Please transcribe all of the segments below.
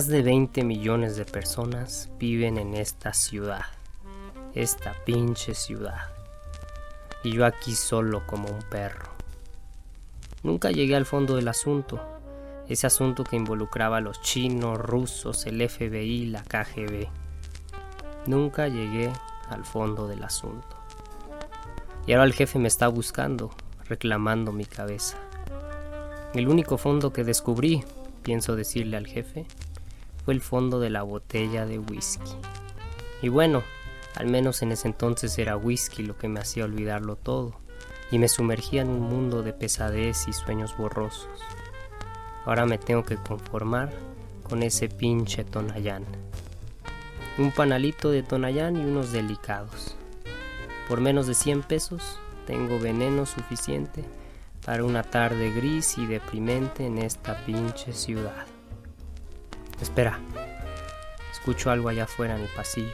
Más de 20 millones de personas viven en esta ciudad, esta pinche ciudad. Y yo aquí solo como un perro. Nunca llegué al fondo del asunto, ese asunto que involucraba a los chinos, rusos, el FBI, la KGB. Nunca llegué al fondo del asunto. Y ahora el jefe me está buscando, reclamando mi cabeza. El único fondo que descubrí, pienso decirle al jefe, fue el fondo de la botella de whisky. Y bueno, al menos en ese entonces era whisky lo que me hacía olvidarlo todo y me sumergía en un mundo de pesadez y sueños borrosos. Ahora me tengo que conformar con ese pinche Tonayán. Un panalito de Tonayán y unos delicados. Por menos de 100 pesos tengo veneno suficiente para una tarde gris y deprimente en esta pinche ciudad. Espera, escucho algo allá afuera en el pasillo.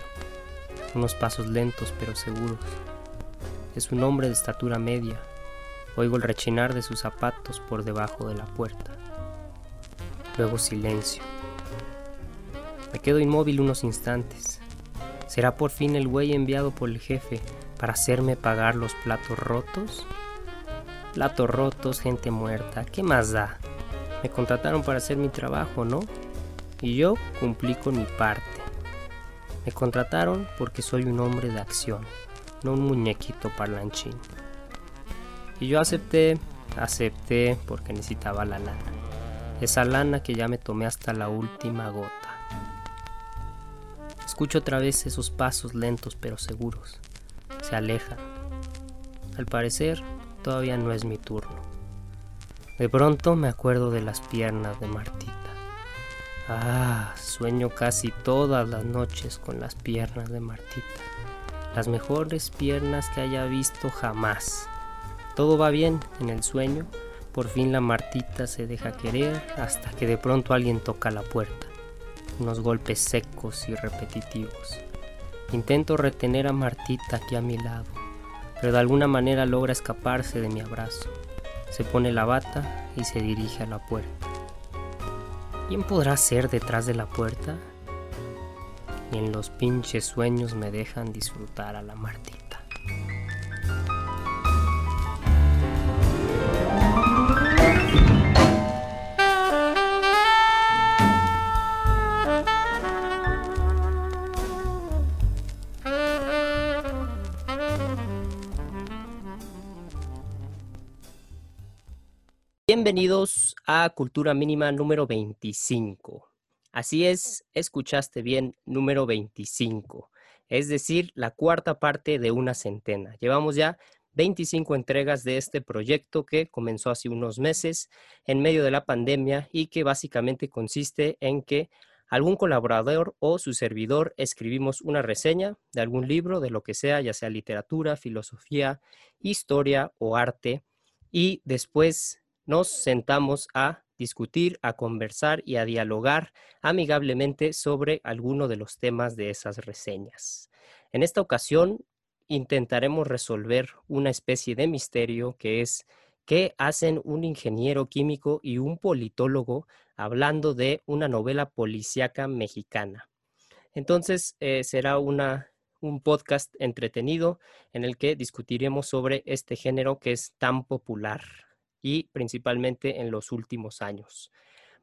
Unos pasos lentos pero seguros. Es un hombre de estatura media. Oigo el rechinar de sus zapatos por debajo de la puerta. Luego silencio. Me quedo inmóvil unos instantes. ¿Será por fin el güey enviado por el jefe para hacerme pagar los platos rotos? Platos rotos, gente muerta, ¿qué más da? Me contrataron para hacer mi trabajo, ¿no? Y yo cumplí con mi parte. Me contrataron porque soy un hombre de acción, no un muñequito parlanchín. Y yo acepté, acepté porque necesitaba la lana. Esa lana que ya me tomé hasta la última gota. Escucho otra vez esos pasos lentos pero seguros. Se alejan. Al parecer, todavía no es mi turno. De pronto me acuerdo de las piernas de Martita. Ah, sueño casi todas las noches con las piernas de Martita. Las mejores piernas que haya visto jamás. Todo va bien en el sueño. Por fin la Martita se deja querer hasta que de pronto alguien toca la puerta. Unos golpes secos y repetitivos. Intento retener a Martita aquí a mi lado, pero de alguna manera logra escaparse de mi abrazo. Se pone la bata y se dirige a la puerta. ¿Quién podrá ser detrás de la puerta? Y en los pinches sueños me dejan disfrutar a la Martita. Bienvenidos a Cultura Mínima número 25. Así es, escuchaste bien, número 25. Es decir, la cuarta parte de una centena. Llevamos ya 25 entregas de este proyecto que comenzó hace unos meses en medio de la pandemia y que básicamente consiste en que algún colaborador o su servidor escribimos una reseña de algún libro, de lo que sea, ya sea literatura, filosofía, historia o arte, y después nos sentamos a discutir, a conversar y a dialogar amigablemente sobre alguno de los temas de esas reseñas. En esta ocasión intentaremos resolver una especie de misterio que es qué hacen un ingeniero químico y un politólogo hablando de una novela policíaca mexicana. Entonces eh, será una, un podcast entretenido en el que discutiremos sobre este género que es tan popular y principalmente en los últimos años.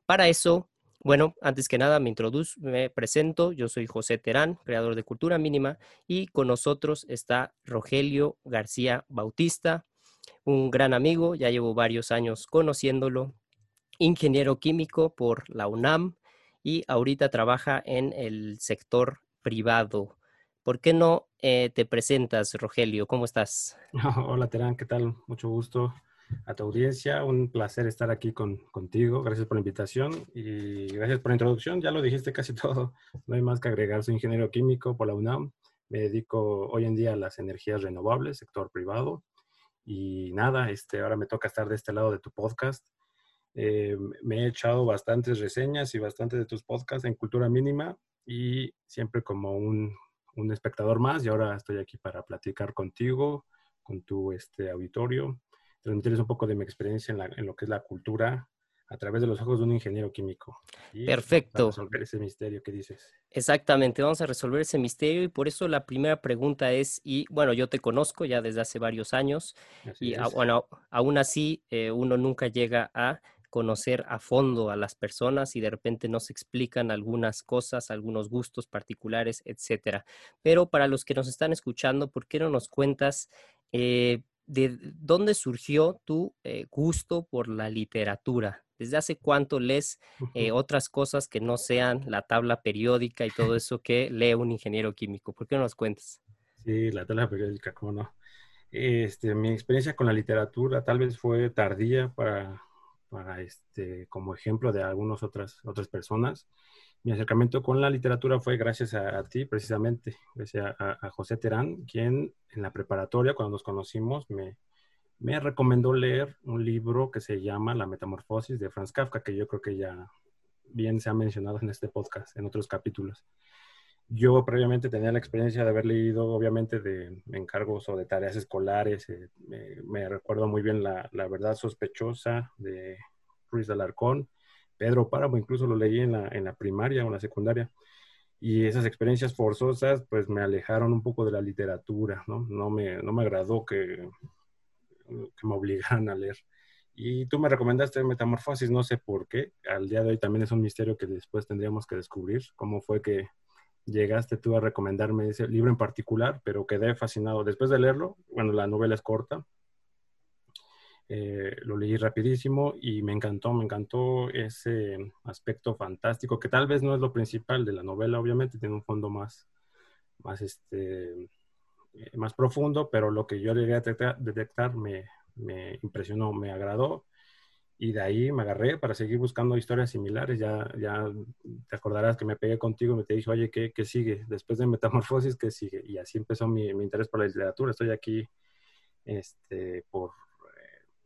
Para eso, bueno, antes que nada me introduzco, me presento, yo soy José Terán, creador de Cultura Mínima, y con nosotros está Rogelio García Bautista, un gran amigo, ya llevo varios años conociéndolo, ingeniero químico por la UNAM y ahorita trabaja en el sector privado, ¿Por qué no eh, te presentas, Rogelio? ¿Cómo estás? Hola, Terán, ¿qué tal? Mucho gusto a tu audiencia. Un placer estar aquí con, contigo. Gracias por la invitación y gracias por la introducción. Ya lo dijiste casi todo. No hay más que agregar. Soy ingeniero químico por la UNAM. Me dedico hoy en día a las energías renovables, sector privado. Y nada, este, ahora me toca estar de este lado de tu podcast. Eh, me he echado bastantes reseñas y bastantes de tus podcasts en Cultura Mínima y siempre como un un espectador más y ahora estoy aquí para platicar contigo, con tu este, auditorio, transmitirles un poco de mi experiencia en, la, en, lo que es la cultura a través de los ojos de un ingeniero químico. Perfecto. resolver ese misterio que dices. Exactamente, vamos a resolver ese misterio y por eso la primera pregunta es, y bueno, yo te conozco ya desde hace varios años y bueno, aún así eh, uno nunca llega a conocer a fondo a las personas y de repente nos explican algunas cosas, algunos gustos particulares, etcétera. Pero para los que nos están escuchando, ¿por qué no nos cuentas eh, de dónde surgió tu eh, gusto por la literatura? ¿Desde hace cuánto lees eh, otras cosas que no sean la tabla periódica y todo eso que lee un ingeniero químico? ¿Por qué no nos cuentas? Sí, la tabla periódica, cómo no. Este, mi experiencia con la literatura tal vez fue tardía para para este, como ejemplo de algunas otras, otras personas. Mi acercamiento con la literatura fue gracias a, ti, precisamente, gracias a, José Terán, quien en la preparatoria, cuando nos conocimos, me, me recomendó leer un libro que se llama La Metamorfosis de Franz Kafka, que yo creo que ya bien se ha mencionado en este podcast, en otros capítulos. Yo previamente tenía la experiencia de haber leído, obviamente, de encargos o de tareas escolares. Eh, me, recuerdo muy bien la, la, verdad sospechosa de Ruiz de Alarcón, Pedro Páramo, incluso lo leí en la, en la primaria o en la secundaria. Y esas experiencias forzosas, pues me alejaron un poco de la literatura, ¿no? No me, no me agradó que, que me obligaran a leer. Y tú me recomendaste Metamorfosis, no sé por qué. Al día de hoy también es un misterio que después tendríamos que descubrir cómo fue que llegaste tú a recomendarme ese libro en particular, pero quedé fascinado. Después de leerlo, bueno, la novela es corta, eh, lo leí rapidísimo y me encantó, me encantó ese aspecto fantástico, que tal vez no es lo principal de la novela, obviamente, tiene un fondo más, más, este, eh, más profundo, pero lo que yo llegué a detectar, me, me impresionó, me agradó y de ahí me agarré para seguir buscando historias similares. Ya, ya te acordarás que me pegué contigo y me te dije, oye, ¿qué, ¿qué, sigue? Después de Metamorfosis, ¿qué sigue? Y así empezó mi, mi interés por la literatura. Estoy aquí este, por...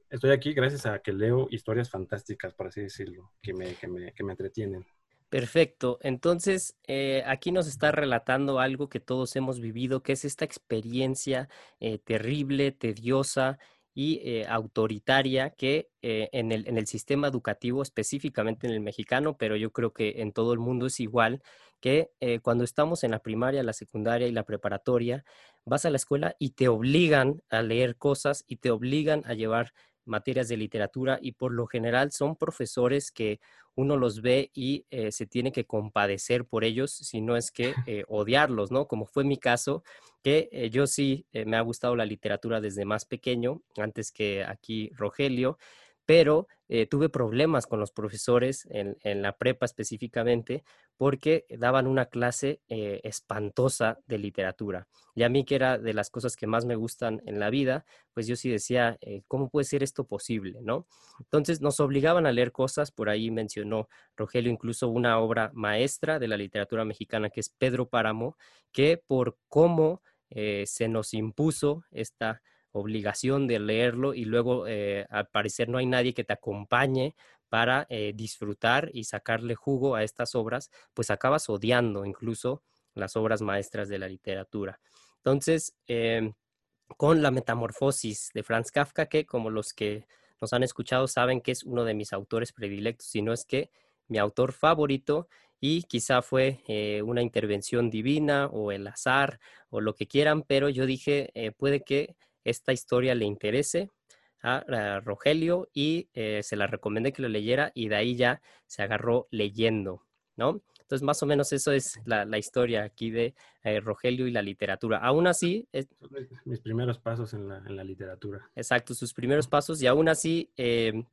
Estoy aquí gracias a que leo historias fantásticas, por así decirlo, que me, que me, que me entretienen. Perfecto. Entonces, eh, aquí nos está relatando algo que todos hemos vivido, que es esta experiencia eh, terrible, tediosa, y eh, autoritaria que eh, en, el, en, el, sistema educativo, específicamente en el mexicano, pero yo creo que en todo el mundo es igual, que cuando estamos en la primaria, la secundaria y la preparatoria, vas a la escuela y te obligan a leer cosas y te obligan a llevar materias de literatura y por lo general son profesores que uno los ve y eh, se tiene que compadecer por ellos, si no es que eh, odiarlos, ¿no? Como fue mi caso, que eh, yo sí me ha gustado la literatura desde más pequeño, antes que aquí Rogelio, pero eh, tuve problemas con los profesores en, la prepa específicamente porque daban una clase eh, espantosa de literatura. Y a mí que era de las cosas que más me gustan en la vida, pues yo sí decía, eh, ¿cómo puede ser esto posible? ¿no? Entonces nos obligaban a leer cosas, por ahí mencionó Rogelio incluso una obra maestra de la literatura mexicana que es Pedro Páramo, que por cómo se nos impuso esta obligación de leerlo y luego eh, al parecer no hay nadie que te acompañe para eh, disfrutar y sacarle jugo a estas obras, pues acabas odiando incluso las obras maestras de la literatura. Entonces, em, con la metamorfosis de Franz Kafka, que como los que nos han escuchado saben que es uno de mis autores predilectos, si no es que mi autor favorito, y quizá fue eh, una intervención divina o el azar o lo que quieran, pero yo dije, puede que esta historia le interese a, Rogelio y eh, se la recomendé que lo leyera y de ahí ya se agarró leyendo, ¿no? Entonces, más o menos eso es la, historia aquí de eh, Rogelio y la literatura. Aún así... Mis primeros pasos en la, literatura. Exacto, sus primeros pasos y aún así... Em,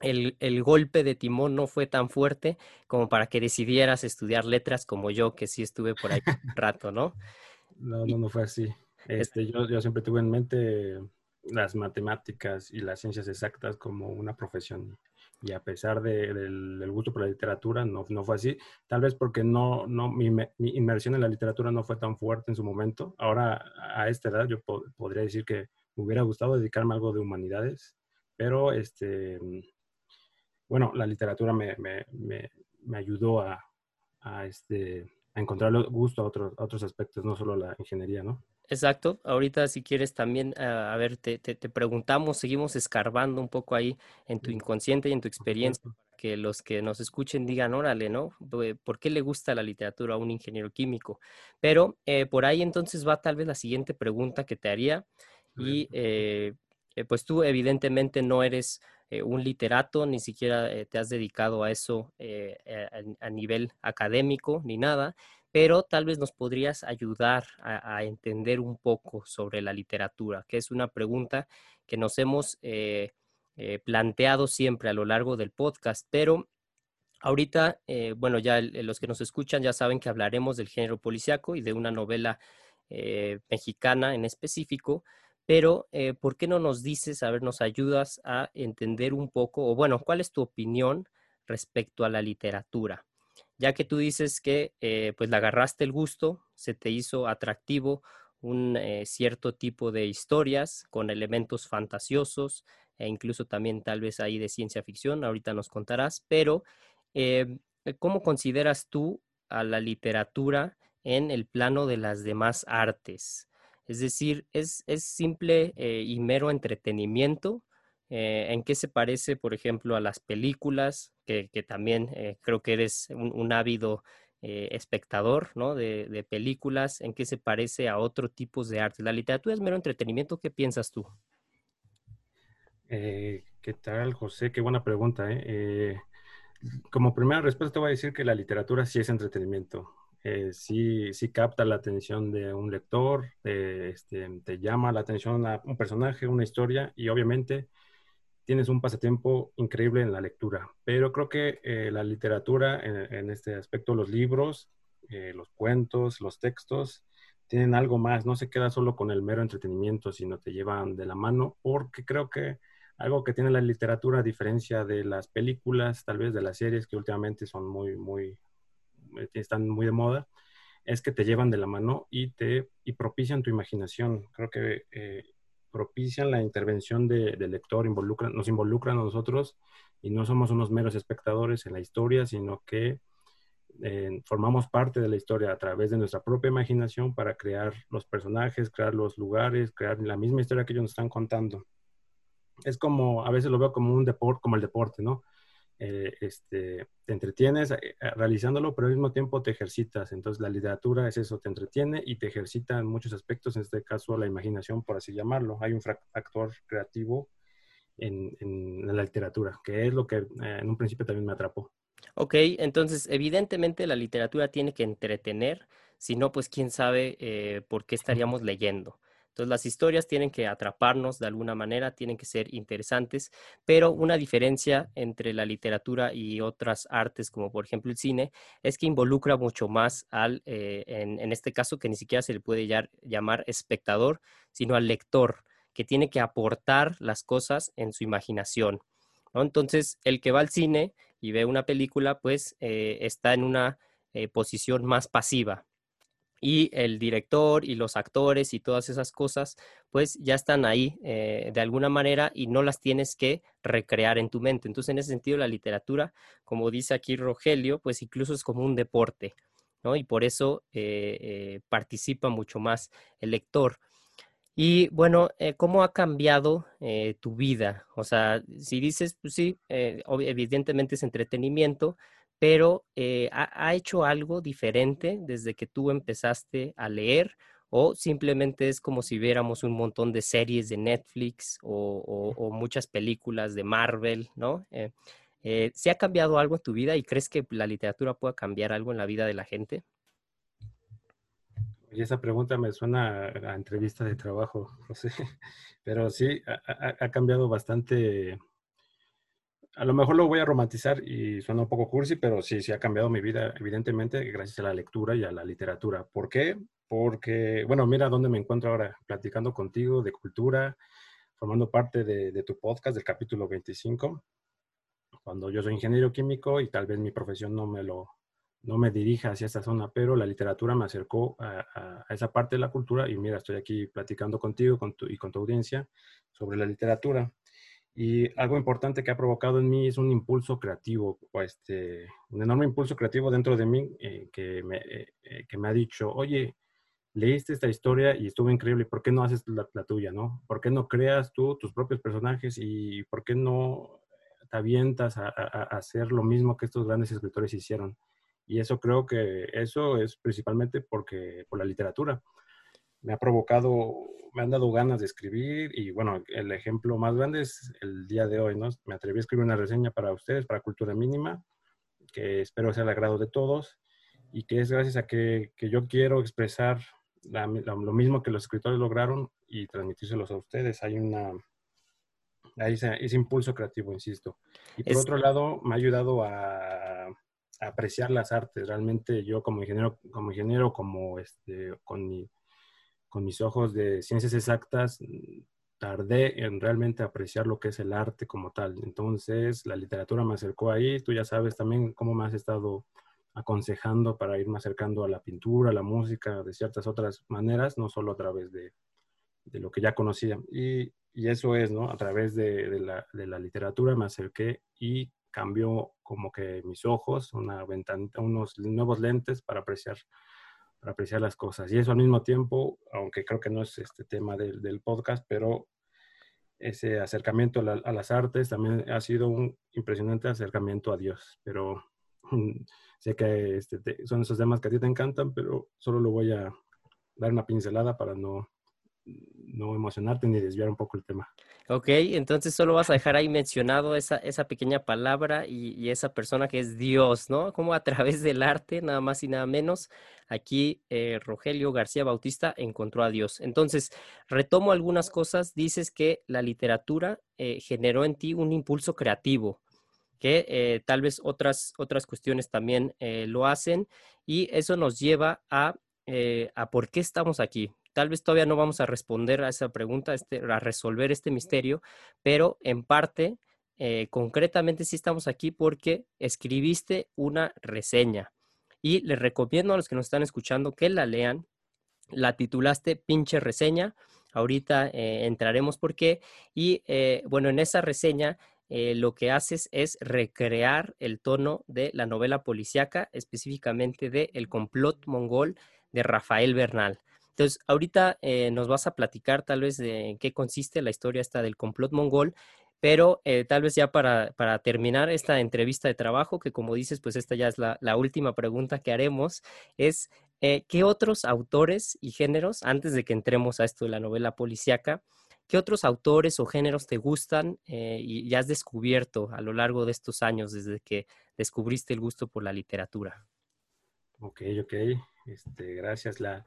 el, el, golpe de timón no fue tan fuerte como para que decidieras estudiar letras como yo, que sí estuve por ahí un rato, ¿no? No, no, no fue así. Este, yo, siempre tuve en mente las matemáticas y las ciencias exactas como una profesión. Y a pesar de, del, gusto por la literatura, no, no, fue así. Tal vez porque no, no, mi, mi, inmersión en la literatura no fue tan fuerte en su momento. Ahora, a esta edad, yo podría decir que me hubiera gustado dedicarme a algo de humanidades, pero este, bueno, la literatura me, me, me ayudó a, a, este, a encontrar gusto a otros, a otros aspectos, no solo la ingeniería, ¿no? Exacto. Ahorita si quieres también, ah, a ver, te, te, preguntamos, seguimos escarbando un poco ahí en tu inconsciente y en tu experiencia, para que los que nos escuchen digan, órale, ¿no? ¿Por qué le gusta la literatura a un ingeniero químico? Pero eh, por ahí entonces va tal vez la siguiente pregunta que te haría. Y eh, eh, pues tú evidentemente no eres un literato, ni siquiera te has dedicado a eso a, a nivel académico ni nada pero tal vez nos podrías ayudar a, entender un poco sobre la literatura, que es una pregunta que nos hemos eh, eh, planteado siempre a lo largo del podcast, pero ahorita, eh, bueno, ya los que nos escuchan ya saben que hablaremos del género policiaco y de una novela mexicana en específico, pero ¿por qué no nos dices, a ver, nos ayudas a entender un poco, o bueno, cuál es tu opinión respecto a la literatura? Ya que tú dices que eh, pues le agarraste el gusto, se te hizo atractivo un eh, cierto tipo de historias con elementos fantasiosos e incluso también tal vez ahí de ciencia ficción, ahorita nos contarás, pero em, ¿cómo consideras tú a la literatura en el plano de las demás artes? Es decir, ¿es, es simple eh, y mero entretenimiento? Eh, ¿En qué se parece, por ejemplo, a las películas? Que, también eh, creo que eres un, ávido eh, espectador ¿no? de, películas. ¿En qué se parece a otro tipos de arte? ¿La literatura es mero entretenimiento? ¿Qué piensas tú? ¿Qué tal, José? Qué buena pregunta. como primera respuesta voy a decir que la literatura sí es entretenimiento. sí, sí capta la atención de un lector, este, te llama la atención a un personaje, una historia y obviamente tienes un pasatiempo increíble en la lectura. Pero creo que eh, la literatura, en, este aspecto, los libros, eh, los cuentos, los textos, tienen algo más. No se queda solo con el mero entretenimiento, sino te llevan de la mano, porque creo que algo que tiene la literatura, a diferencia de las películas, tal vez de las series que últimamente son muy, muy, eh, están muy de moda, es que te llevan de la mano y te y propician tu imaginación. Creo que propician la intervención del lector, involucran, nos involucran a nosotros y no somos unos meros espectadores en la historia, sino que eh, formamos parte de la historia a través de nuestra propia imaginación para crear los personajes, crear los lugares, crear la misma historia que ellos nos están contando. Es como, a veces lo veo como un deporte, como el deporte, ¿no? Eh, este, te entretienes eh, eh, realizándolo, pero al mismo tiempo te ejercitas. Entonces la literatura es eso, te entretiene y te ejercita en muchos aspectos, en este caso la imaginación, por así llamarlo. Hay un factor creativo en, la literatura, que es lo que en un principio también me atrapó. Ok, entonces evidentemente la literatura tiene que entretener, si no, pues quién sabe por qué estaríamos leyendo. Entonces las historias tienen que atraparnos de alguna manera, tienen que ser interesantes, pero una diferencia entre la literatura y otras artes, como por ejemplo el cine, es que involucra mucho más al, eh, en, este caso, que ni siquiera se le puede llamar espectador, sino al lector, que tiene que aportar las cosas en su imaginación. Entonces, el que va al cine y ve una película, pues eh, está en una eh, posición más pasiva, y el director y los actores y todas esas cosas, pues ya están ahí eh, de alguna manera y no las tienes que recrear en tu mente. Entonces, en ese sentido, la literatura, como dice aquí Rogelio, pues incluso es como un deporte, ¿no? Y por eso eh, eh, participa mucho más el lector. Y bueno, ¿cómo ha cambiado tu vida? O sea, si dices, pues sí, evidentemente es entretenimiento, pero eh, ¿ha, hecho algo diferente desde que tú empezaste a leer? ¿O simplemente es como si viéramos un montón de series de Netflix o, muchas películas de Marvel, ¿no? Eh, eh, ¿Se ha cambiado algo en tu vida y crees que la literatura pueda cambiar algo en la vida de la gente? Y esa pregunta me suena a, entrevista de trabajo, José. Pero sí, ha cambiado bastante a lo mejor lo voy a romantizar y suena un poco cursi, pero sí, sí ha cambiado mi vida, evidentemente, gracias a la lectura y a la literatura. ¿Por qué? porque, bueno, mira dónde me encuentro ahora, platicando contigo de cultura, formando parte de, tu podcast del capítulo 25, cuando yo soy ingeniero químico y tal vez mi profesión no me lo no me dirija hacia esta zona, pero la literatura me acercó a, esa parte de la cultura y mira, estoy aquí platicando contigo y con tu audiencia sobre la literatura. Y algo importante que ha provocado en mí es un impulso creativo, este, un enorme impulso creativo dentro de mí eh, que, me, eh, eh, que me ha dicho, oye, leíste esta historia y estuvo increíble, ¿por qué no haces la, tuya, no? ¿Por qué no creas tú tus propios personajes y por qué no te avientas a, hacer lo mismo que estos grandes escritores hicieron? Y eso creo que eso es principalmente porque por la literatura me ha provocado, me han dado ganas de escribir y bueno, el ejemplo más grande es el día de hoy, ¿no? Me atreví a escribir una reseña para ustedes, para Cultura Mínima, que espero sea al agrado de todos y que es gracias a que, que yo quiero expresar lo mismo que los escritores lograron y transmitírselos a ustedes. Hay una... Hay ese, ese impulso creativo, insisto. Y por otro lado, me ha ayudado a, a, apreciar las artes. Realmente yo como ingeniero, como ingeniero, como este, con mi con mis ojos de ciencias exactas, tardé en realmente apreciar lo que es el arte como tal. Entonces, la literatura me acercó ahí. Tú ya sabes también cómo me has estado aconsejando para irme acercando a la pintura, a la música, de ciertas otras maneras, no solo a través de, de lo que ya conocía. Y, y, eso es, ¿no? A través de, de, la, de, la, literatura me acerqué y cambió como que mis ojos, una ventanita, unos nuevos lentes para apreciar para apreciar las cosas. Y eso al mismo tiempo, aunque creo que no es este tema del, podcast, pero ese acercamiento a, las artes también ha sido un impresionante acercamiento a Dios. Pero sé que este, son esos temas que a ti te encantan, pero solo lo voy a dar una pincelada para no, no emocionarte ni desviar un poco el tema. Ok, entonces solo vas a dejar ahí mencionado esa, esa pequeña palabra y, esa persona que es Dios, ¿no? Como a través del arte, nada más y nada menos, aquí eh, Rogelio García Bautista encontró a Dios. Entonces, retomo algunas cosas, dices que la literatura eh, generó en ti un impulso creativo que eh, tal vez otras, otras cuestiones también lo hacen y eso nos lleva a, a por qué estamos aquí, Tal vez todavía no vamos a responder a esa pregunta, este, a resolver este misterio, pero en parte, eh, concretamente sí estamos aquí porque escribiste una reseña. Y les recomiendo a los que nos están escuchando que la lean. La titulaste Pinche reseña. Ahorita eh, entraremos por qué. Y eh, bueno, en esa reseña lo que haces es recrear el tono de la novela policíaca, específicamente de El complot mongol de Rafael Bernal. Entonces, ahorita eh, nos vas a platicar tal vez de en qué consiste la historia esta del complot mongol, pero eh, tal vez ya para, terminar esta entrevista de trabajo, que como dices, pues esta ya es la, última pregunta que haremos, es eh, ¿qué otros autores y géneros, antes de que entremos a esto de la novela policíaca, qué otros autores o géneros te gustan y ya has descubierto a lo largo de estos años desde que descubriste el gusto por la literatura? Ok, ok, este, gracias. La,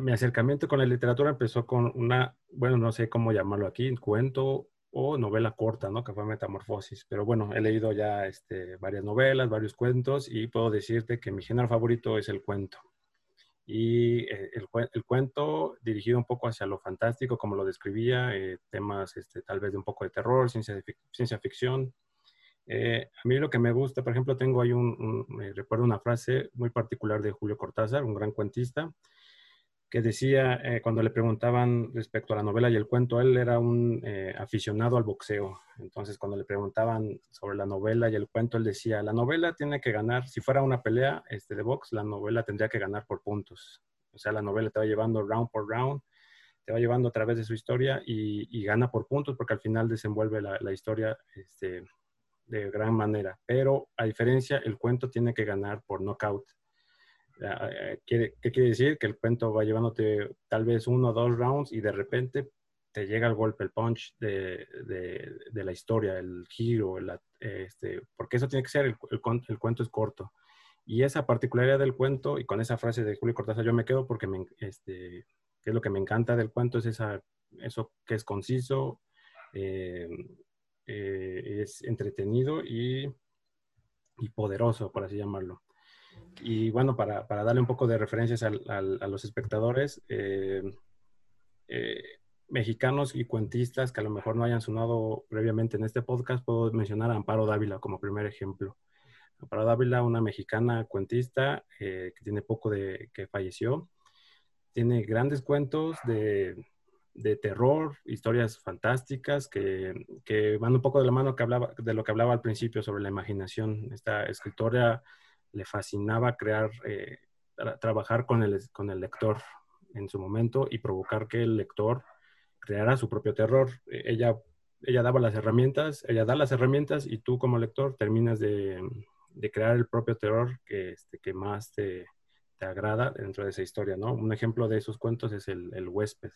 mi acercamiento con la literatura empezó con una, bueno, no sé cómo llamarlo aquí, cuento o novela corta, ¿no? Que fue Metamorfosis. Pero bueno, he leído ya este, varias novelas, varios cuentos y puedo decirte que mi género favorito es el cuento. Y eh, el, el, cuento dirigido un poco hacia lo fantástico, como lo describía, eh, temas este, tal vez de un poco de terror, ciencia, ciencia ficción. Eh, a mí lo que me gusta, por ejemplo, tengo ahí un, recuerdo una frase muy particular de Julio Cortázar, un gran cuentista, que decía eh, cuando le preguntaban respecto a la novela y el cuento, él era un eh, aficionado al boxeo. Entonces, cuando le preguntaban sobre la novela y el cuento, él decía, la novela tiene que ganar, si fuera una pelea este, de box, la novela tendría que ganar por puntos. O sea, la novela te va llevando round por round, te va llevando a través de su historia y, gana por puntos porque al final desenvuelve la, la historia este, de gran manera. Pero a diferencia, el cuento tiene que ganar por knockout ¿Qué, quiere decir? Que el cuento va llevándote tal vez uno o dos rounds y de repente te llega el golpe, el punch de, de, la historia, el giro, este, porque eso tiene que ser, el, el, cuento es corto. Y esa particularidad del cuento, y con esa frase de Julio Cortázar yo me quedo porque me, este, es lo que me encanta del cuento, es esa, eso que es conciso, eh, eh, es entretenido y, y poderoso, por así llamarlo. Y bueno, para, darle un poco de referencias a los espectadores, eh, eh, mexicanos y cuentistas que a lo mejor no hayan sonado previamente en este podcast, puedo mencionar a Amparo Dávila como primer ejemplo. Amparo Dávila, una mexicana cuentista eh, que tiene poco de que falleció, tiene grandes cuentos de, terror, historias fantásticas que, que, van un poco de la mano que hablaba, de lo que hablaba al principio sobre la imaginación. Esta escritora le fascinaba crear, eh, trabajar con el, con el lector en su momento y provocar que el lector creara su propio terror. E, ella, ella daba las herramientas, ella da las herramientas y tú como lector terminas de, crear el propio terror que, este, que más te, agrada dentro de esa historia, ¿no? Un ejemplo de esos cuentos es el, el huésped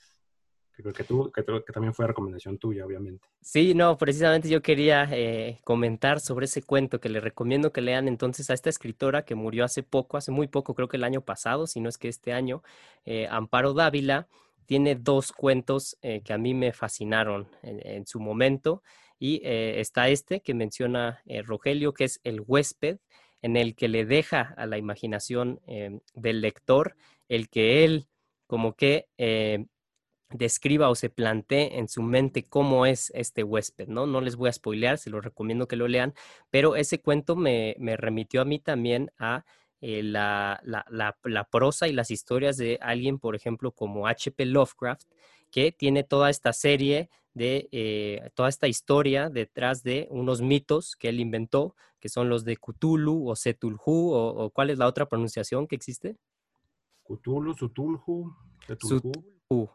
que, también fue recomendación tuya, obviamente. Sí, no, precisamente yo quería eh, comentar sobre ese cuento que le recomiendo que lean entonces a esta escritora que murió hace poco, hace muy poco, creo que el año pasado, si no es que este año, eh, Amparo Dávila tiene dos cuentos eh, que a mí me fascinaron en, su momento y está este que menciona Rogelio, que es El huésped, en el que le deja a la imaginación del lector el que él como que describa o se plantee en su mente cómo es este huésped, ¿no? No les voy a spoilear, se los recomiendo que lo lean, pero ese cuento me, remitió a mí también a eh, la, prosa y las historias de alguien, por ejemplo, como H.P. Lovecraft, que tiene toda esta serie de, eh, toda esta historia detrás de unos mitos que él inventó, que son los de Cthulhu o Cthulhu, o, ¿cuál es la otra pronunciación que existe? Cthulhu, Cthulhu, Cthulhu. Cthulhu,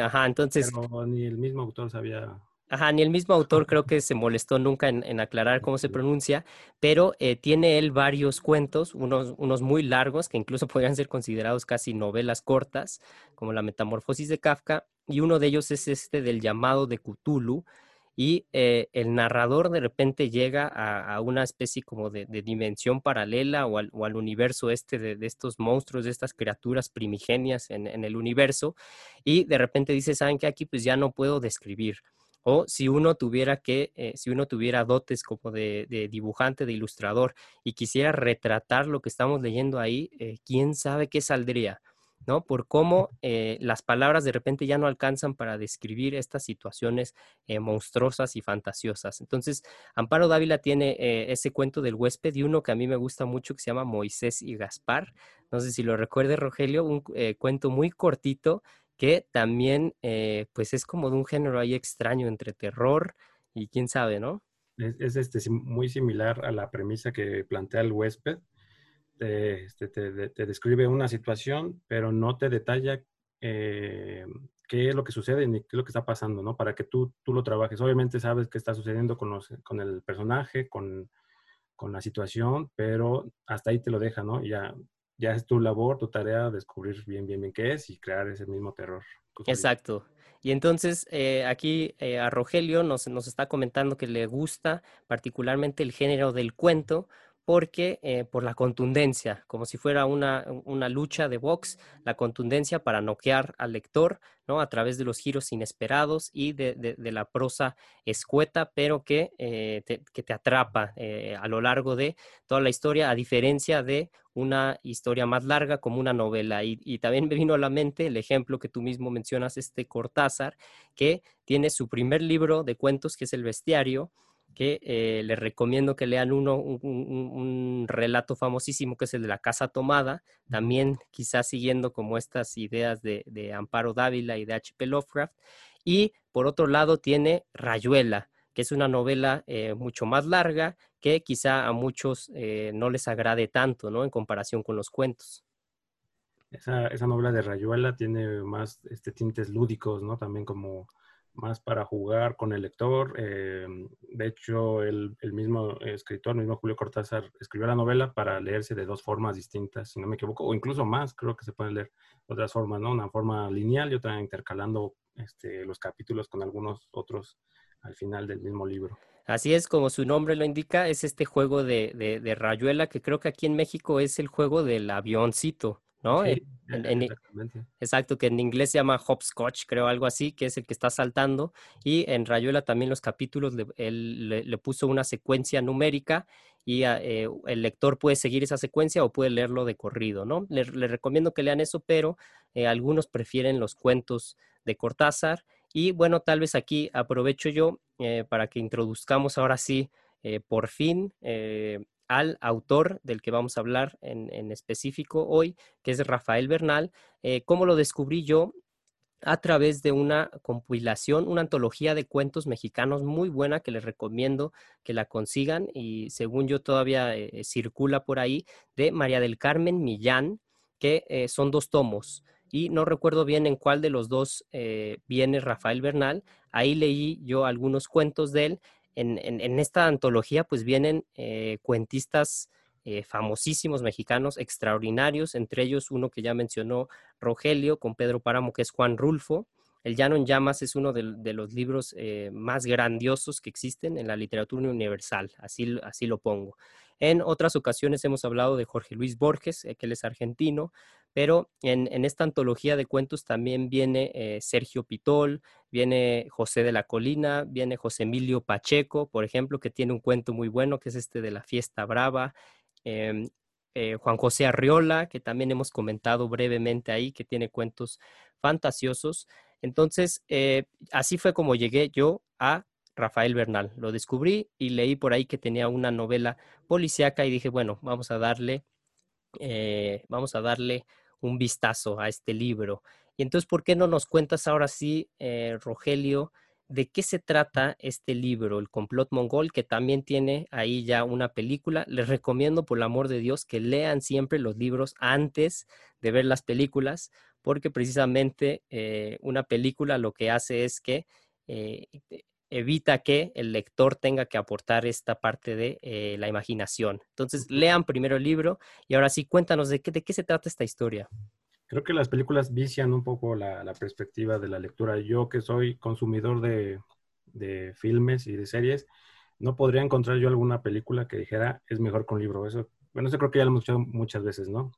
ajá, entonces... Pero ni el mismo autor sabía... Ajá, ni el mismo autor creo que se molestó nunca en, aclarar cómo se pronuncia, pero eh, tiene él varios cuentos, unos, unos muy largos, que incluso podrían ser considerados casi novelas cortas, como La Metamorfosis de Kafka, y uno de ellos es este del llamado de Cthulhu, y eh, el narrador de repente llega a, una especie como de, dimensión paralela o al, universo este de, estos monstruos, de estas criaturas primigenias en, el universo y de repente dice, ¿saben qué? Aquí pues ya no puedo describir. O si uno tuviera que, eh, si uno tuviera dotes como de, dibujante, de ilustrador y quisiera retratar lo que estamos leyendo ahí, eh, ¿quién sabe qué saldría? ¿No? Por cómo eh, las palabras de repente ya no alcanzan para describir estas situaciones eh, monstruosas y fantasiosas. Entonces, Amparo Dávila tiene eh, ese cuento del huésped y uno que a mí me gusta mucho que se llama Moisés y Gaspar. No sé si lo recuerde, Rogelio, un cuento muy cortito que también pues es como de un género ahí extraño entre terror y quién sabe, ¿no? Es, este, muy similar a la premisa que plantea el huésped, este, te, describe una situación, pero no te detalla eh, qué es lo que sucede ni qué es lo que está pasando, ¿no? Para que tú, tú lo trabajes. Obviamente sabes qué está sucediendo con, los, con el personaje, con, con, la situación, pero hasta ahí te lo deja, ¿no? Ya, ya es tu labor, tu tarea, descubrir bien, bien, bien qué es y crear ese mismo terror. Exacto. Y entonces eh, aquí eh, a Rogelio nos, nos está comentando que le gusta particularmente el género del cuento porque eh, por la contundencia, como si fuera una, lucha de box, la contundencia para noquear al lector, ¿no? A través de los giros inesperados y de, la prosa escueta, pero que, eh, te, que te, atrapa eh, a lo largo de toda la historia, a diferencia de una historia más larga como una novela. Y, y, también me vino a la mente el ejemplo que tú mismo mencionas, este Cortázar, que tiene su primer libro de cuentos, que es El Bestiario, que eh, les recomiendo que lean uno, un, relato famosísimo que es el de la casa tomada, también quizás siguiendo como estas ideas de, Amparo Dávila y de H.P. Lovecraft. Y por otro lado tiene Rayuela, que es una novela eh, mucho más larga que quizá a muchos eh, no les agrade tanto, ¿no? En comparación con los cuentos. Esa, esa novela de Rayuela tiene más este, tintes lúdicos, ¿no? También como más para jugar con el lector. Eh, de hecho, el, mismo escritor, el mismo Julio Cortázar, escribió la novela para leerse de dos formas distintas, si no me equivoco, o incluso más, creo que se pueden leer otras formas, ¿no? Una forma lineal y otra intercalando este, los capítulos con algunos otros al final del mismo libro. Así es, como su nombre lo indica, es este juego de, de rayuela que creo que aquí en México es el juego del avioncito. ¿No? E exacto, que en inglés se llama hopscotch, creo, algo así, que es el que está saltando. Y en Rayuela también los capítulos, le, él le, puso una secuencia numérica y ah, eh, el lector puede seguir esa secuencia o puede leerlo de corrido, ¿no? Le, recomiendo que lean eso, pero eh, algunos prefieren los cuentos de Cortázar. Y bueno, tal vez aquí aprovecho yo eh, para que introduzcamos ahora sí, por fin, al autor del que vamos a hablar en, específico hoy, que es Rafael Bernal. ¿Cómo lo descubrí yo? a través de una compilación, una antología de cuentos mexicanos muy buena que les recomiendo que la consigan y según yo todavía eh, circula por ahí, de María del Carmen Millán, que eh, son dos tomos y no recuerdo bien en cuál de los dos eh, viene Rafael Bernal. Ahí leí yo algunos cuentos de él. En, esta antología pues vienen cuentistas eh, famosísimos mexicanos, extraordinarios, entre ellos uno que ya mencionó Rogelio con Pedro Páramo, que es Juan Rulfo. El Llano en Llamas es uno de, los libros eh, más grandiosos que existen en la literatura universal, así, así lo pongo. En otras ocasiones hemos hablado de Jorge Luis Borges, eh, que él es argentino, pero en, esta antología de cuentos también viene Sergio Pitol, viene José de la Colina, viene José Emilio Pacheco, por ejemplo, que tiene un cuento muy bueno, que es este de la fiesta brava, Em, eh, Juan José Arriola, que también hemos comentado brevemente ahí, que tiene cuentos fantasiosos. Entonces, eh, así fue como llegué yo a Rafael Bernal. Lo descubrí y leí por ahí que tenía una novela policíaca y dije, bueno, vamos a darle, eh, vamos a darle un vistazo a este libro. Y entonces, ¿por qué no nos cuentas ahora sí, Rogelio, de qué se trata este libro, El complot mongol, que también tiene ahí ya una película. Les recomiendo, por el amor de Dios, que lean siempre los libros antes de ver las películas, porque precisamente eh, una película lo que hace es que eh, evita que el lector tenga que aportar esta parte de eh, la imaginación. Entonces, lean primero el libro y ahora sí, cuéntanos de qué, de qué se trata esta historia. Creo que las películas vician un poco la, perspectiva de la lectura. Yo que soy consumidor de, filmes y de series, no podría encontrar yo alguna película que dijera es mejor un libro. Eso, bueno, eso creo que ya lo hemos escuchado muchas veces, ¿no?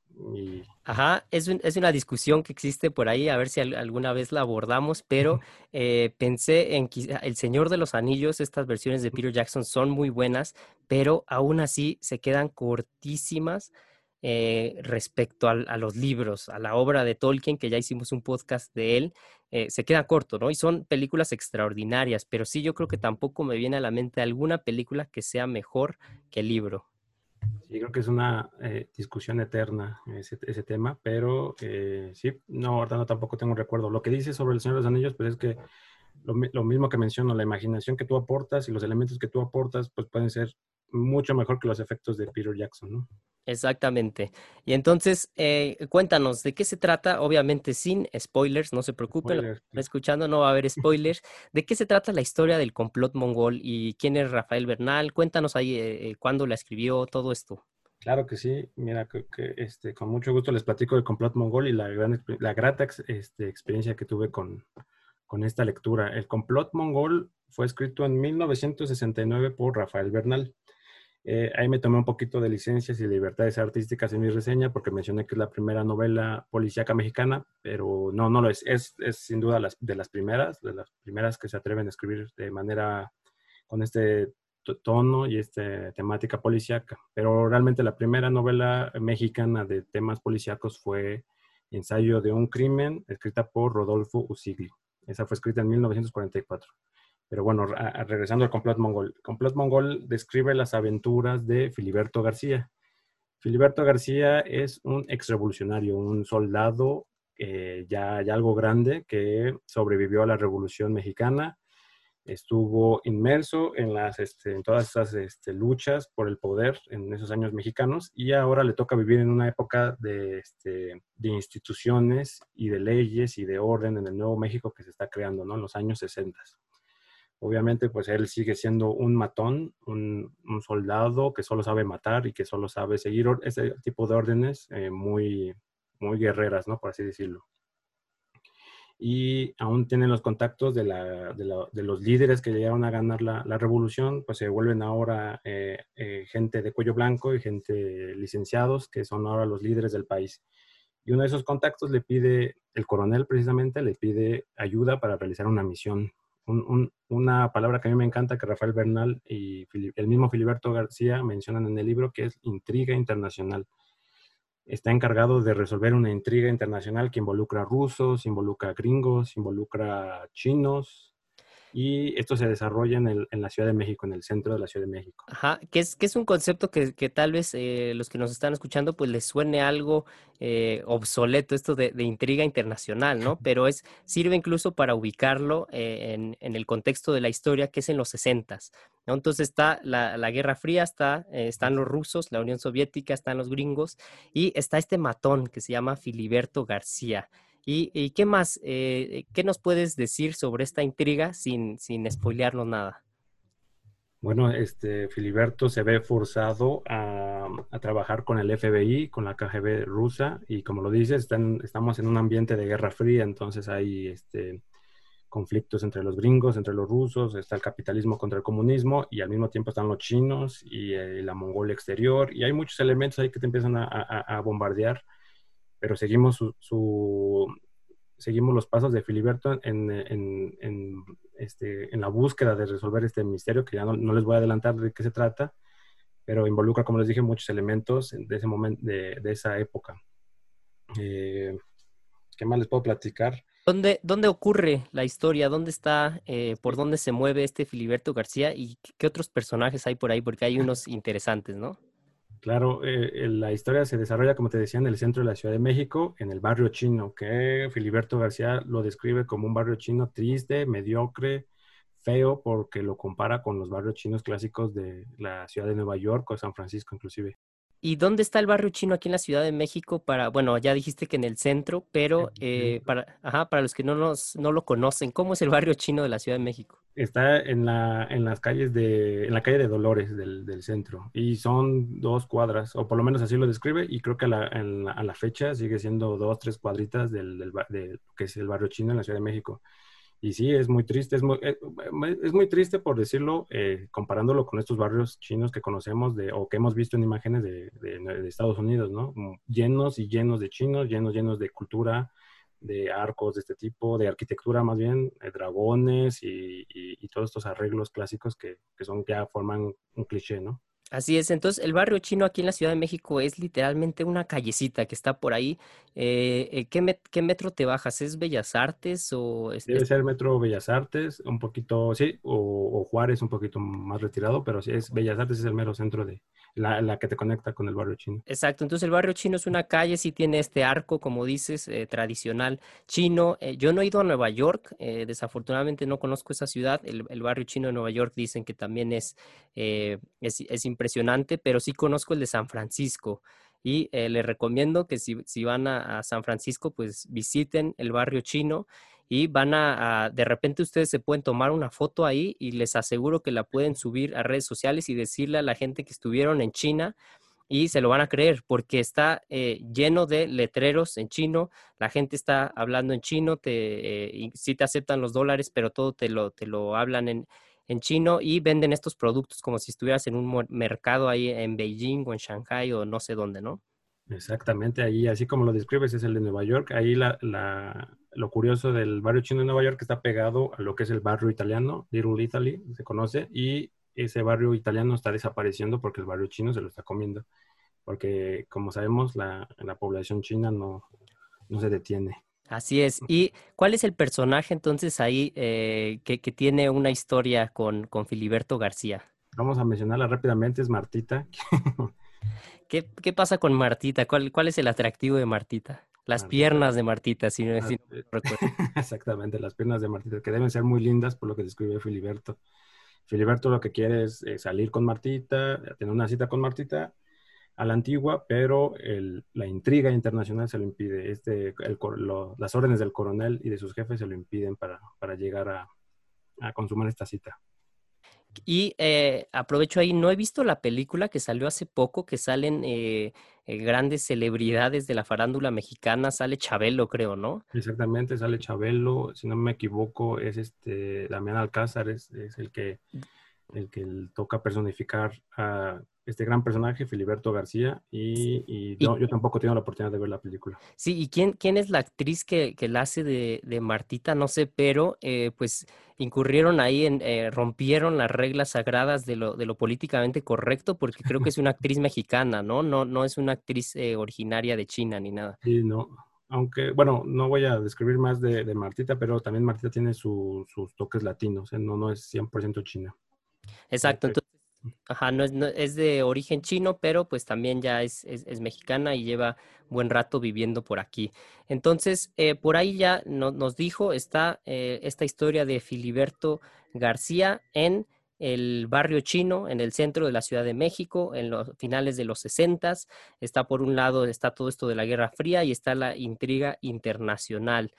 Ajá, es, es, una discusión que existe por ahí, a ver si alguna vez la abordamos, pero eh, pensé en El Señor de los Anillos, estas versiones de Peter Jackson son muy buenas, pero aún así se quedan cortísimas eh, respecto a, los libros, a la obra de Tolkien, que ya hicimos un podcast de él, eh, se queda corto, ¿no? Y son películas extraordinarias, pero sí yo creo que tampoco me viene a la mente alguna película que sea mejor que el libro. Sí, creo que es una eh, discusión eterna ese, tema, pero sí, no, ahorita no tampoco tengo recuerdo. Lo que dice sobre el Señor de los Anillos, pues es que lo, lo, mismo que menciono, la imaginación que tú aportas y los elementos que tú aportas, pues pueden ser mucho mejor que los efectos de Peter Jackson, ¿no? Exactamente. Y entonces, eh, cuéntanos, ¿de qué se trata? Obviamente sin spoilers, no se preocupen, escuchando no va a haber spoilers. ¿De qué se trata la historia del complot mongol y quién es Rafael Bernal? Cuéntanos ahí eh, eh, cuándo la escribió, todo esto. Claro que sí, mira, que, este, con mucho gusto les platico del complot mongol y la, gran, la grata este, experiencia que tuve con, con esta lectura. El complot mongol fue escrito en 1969 por Rafael Bernal. Eh, ahí me tomé un poquito de licencias y libertades artísticas en mi reseña porque mencioné que es la primera novela policíaca mexicana, pero no, no lo es. Es, es sin duda las, de las primeras, de las primeras que se atreven a escribir de manera con este tono y esta temática policíaca. Pero realmente la primera novela mexicana de temas policíacos fue Ensayo de un crimen, escrita por Rodolfo Usigli. Esa fue escrita en 1944. Pero bueno, regresando al complot mongol. Complot mongol describe las aventuras de Filiberto García. Filiberto García es un exrevolucionario, un soldado eh, ya, ya, algo grande que sobrevivió a la Revolución Mexicana, estuvo inmerso en, las, este, en todas esas este, luchas por el poder en esos años mexicanos y ahora le toca vivir en una época de, este, de instituciones y de leyes y de orden en el Nuevo México que se está creando, ¿no? En los años 60 obviamente pues él sigue siendo un matón, un, soldado que solo sabe matar y que solo sabe seguir ese tipo de órdenes eh, muy, muy guerreras, ¿no? Por así decirlo. Y aún tienen los contactos de, los líderes que llegaron a ganar la, revolución, pues se vuelven ahora eh, eh, gente de cuello blanco y gente licenciados que son ahora los líderes del país. Y uno de esos contactos le pide, el coronel precisamente, le pide ayuda para realizar una misión una palabra que a mí me encanta, que Rafael Bernal y el mismo Filiberto García mencionan en el libro, que es intriga internacional. Está encargado de resolver una intriga internacional que involucra rusos, involucra gringos, involucra chinos, y esto se desarrolla en, el, en, la Ciudad de México, en el centro de la Ciudad de México. Ajá, que es, que es un concepto que, que tal vez eh, los que nos están escuchando pues les suene algo eh, obsoleto, esto de, de, intriga internacional, ¿no? Pero es, sirve incluso para ubicarlo eh, en, en, el contexto de la historia que es en los 60 ¿no? Entonces está la, la Guerra Fría, está, están los rusos, la Unión Soviética, están los gringos y está este matón que se llama Filiberto García. ¿Y, qué más? Eh, ¿Qué nos puedes decir sobre esta intriga sin, sin spoilearnos nada? Bueno, este Filiberto se ve forzado a, trabajar con el FBI, con la KGB rusa, y como lo dices, estamos en un ambiente de guerra fría, entonces hay este, conflictos entre los gringos, entre los rusos, está el capitalismo contra el comunismo, y al mismo tiempo están los chinos y eh, la Mongolia exterior, y hay muchos elementos ahí que te empiezan a bombardear pero seguimos su, seguimos los pasos de Filiberto en, en, en, este, en, la búsqueda de resolver este misterio, que ya no, no, les voy a adelantar de qué se trata, pero involucra, como les dije, muchos elementos de ese momento, de, de esa época. Eh, ¿Qué más les puedo platicar? ¿Dónde, ¿Dónde ocurre la historia? ¿Dónde está? Eh, ¿Por dónde se mueve este Filiberto García? ¿Y qué otros personajes hay por ahí? Porque hay unos interesantes, ¿no? Claro, eh, la historia se desarrolla, como te decía, en el centro de la Ciudad de México, en el barrio chino, que Filiberto García lo describe como un barrio chino triste, mediocre, feo, porque lo compara con los barrios chinos clásicos de la ciudad de Nueva York o San Francisco inclusive. ¿Y dónde está el barrio chino aquí en la Ciudad de México? Para, bueno, ya dijiste que en el centro, pero eh, para, ajá, para los que no, nos, no lo conocen, ¿cómo es el barrio chino de la Ciudad de México? Está en, la, en las calles de, en la calle de Dolores del, del centro y son dos cuadras, o por lo menos así lo describe, y creo que a la, a la fecha sigue siendo dos, tres cuadritas del, del, de, que es el barrio chino en la Ciudad de México. Y sí, es muy triste, es muy, eh, es muy triste por decirlo, eh, comparándolo con estos barrios chinos que conocemos de, o que hemos visto en imágenes de, de, Estados Unidos, ¿no? Llenos y llenos de chinos, llenos, llenos de cultura, de arcos de este tipo, de arquitectura más bien, de dragones y, todos estos arreglos clásicos que, que son ya forman un cliché, ¿no? Así es, entonces el barrio chino aquí en la Ciudad de México es literalmente una callecita que está por ahí. Eh, eh ¿qué, ¿qué, metro te bajas? ¿Es Bellas Artes o...? Es, Debe ser Metro Bellas Artes, un poquito, sí, o, o, Juárez un poquito más retirado, pero sí, es Bellas Artes es el mero centro de, la, la, que te conecta con el barrio chino. Exacto, entonces el barrio chino es una calle, sí tiene este arco, como dices, eh, tradicional chino. Eh, yo no he ido a Nueva York, eh, desafortunadamente no conozco esa ciudad. El, el, barrio chino de Nueva York dicen que también es, es, es impresionante, pero sí conozco el de San Francisco. Y les recomiendo que si, si van a, a, San Francisco, pues visiten el barrio chino y van a, de repente ustedes se pueden tomar una foto ahí y les aseguro que la pueden subir a redes sociales y decirle a la gente que estuvieron en China y se lo van a creer porque está eh, lleno de letreros en chino, la gente está hablando en chino, te, eh, sí te aceptan los dólares, pero todo te lo, te lo hablan en, en chino y venden estos productos como si estuvieras en un mercado ahí en Beijing o en Shanghai o no sé dónde, ¿no? Exactamente, ahí así como lo describes es el de Nueva York. Ahí la, la, lo curioso del barrio chino de Nueva York está pegado a lo que es el barrio italiano, Little Italy, se conoce, y ese barrio italiano está desapareciendo porque el barrio chino se lo está comiendo, porque como sabemos la, la población china no, no se detiene. Así es. ¿Y cuál es el personaje entonces ahí eh, que, que, tiene una historia con, con, Filiberto García? Vamos a mencionarla rápidamente, es Martita. ¿Qué, ¿Qué, pasa con Martita? ¿Cuál, ¿Cuál es el atractivo de Martita? Las Martita. piernas de Martita, si no, si no recuerdo. Exactamente, las piernas de Martita, que deben ser muy lindas por lo que describe Filiberto. Filiberto lo que quiere es eh, salir con Martita, tener una cita con Martita a la antigua, pero el, la intriga internacional se lo impide. Este, el, lo, las órdenes del coronel y de sus jefes se lo impiden para, para llegar a, a, consumar esta cita. Y eh, aprovecho ahí, no he visto la película que salió hace poco, que salen eh, eh, grandes celebridades de la farándula mexicana, sale Chabelo, creo, ¿no? Exactamente, sale Chabelo, si no me equivoco, es este Damián Alcázar, es, es el que el que toca personificar a este gran personaje, Filiberto García, y, yo, tampoco tengo la oportunidad de ver la película. Sí, ¿y quién, quién es la actriz que, que la hace de, de, Martita? No sé, pero eh, pues incurrieron ahí, en, eh, rompieron las reglas sagradas de lo, de lo políticamente correcto, porque creo que es una actriz mexicana, ¿no? No, no es una actriz eh, originaria de China ni nada. Sí, no. Aunque, bueno, no voy a describir más de, de Martita, pero también Martita tiene sus toques latinos, no, no es 100% china. Exacto, entonces Ajá, no es, es, de origen chino, pero pues también ya es, es, mexicana y lleva buen rato viviendo por aquí. Entonces, eh, por ahí ya nos dijo, está eh, esta historia de Filiberto García en el barrio chino, en el centro de la Ciudad de México, en los finales de los 60. Está por un lado, está todo esto de la Guerra Fría y está la intriga internacional.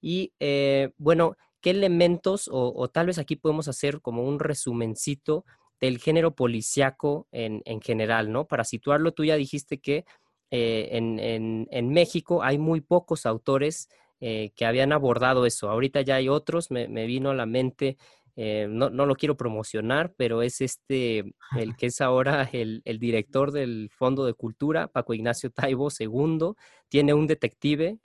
Y eh, bueno, ¿qué elementos, o, o tal vez aquí podemos hacer como un resumencito del género policiaco en, general, ¿no? Para situarlo, tú ya dijiste que eh, en, México hay muy pocos autores eh, que habían abordado eso. Ahorita ya hay otros, me, vino a la mente, eh, no, lo quiero promocionar, pero es este, el que es ahora el, director del Fondo de Cultura, Paco Ignacio Taibo II, tiene un detective,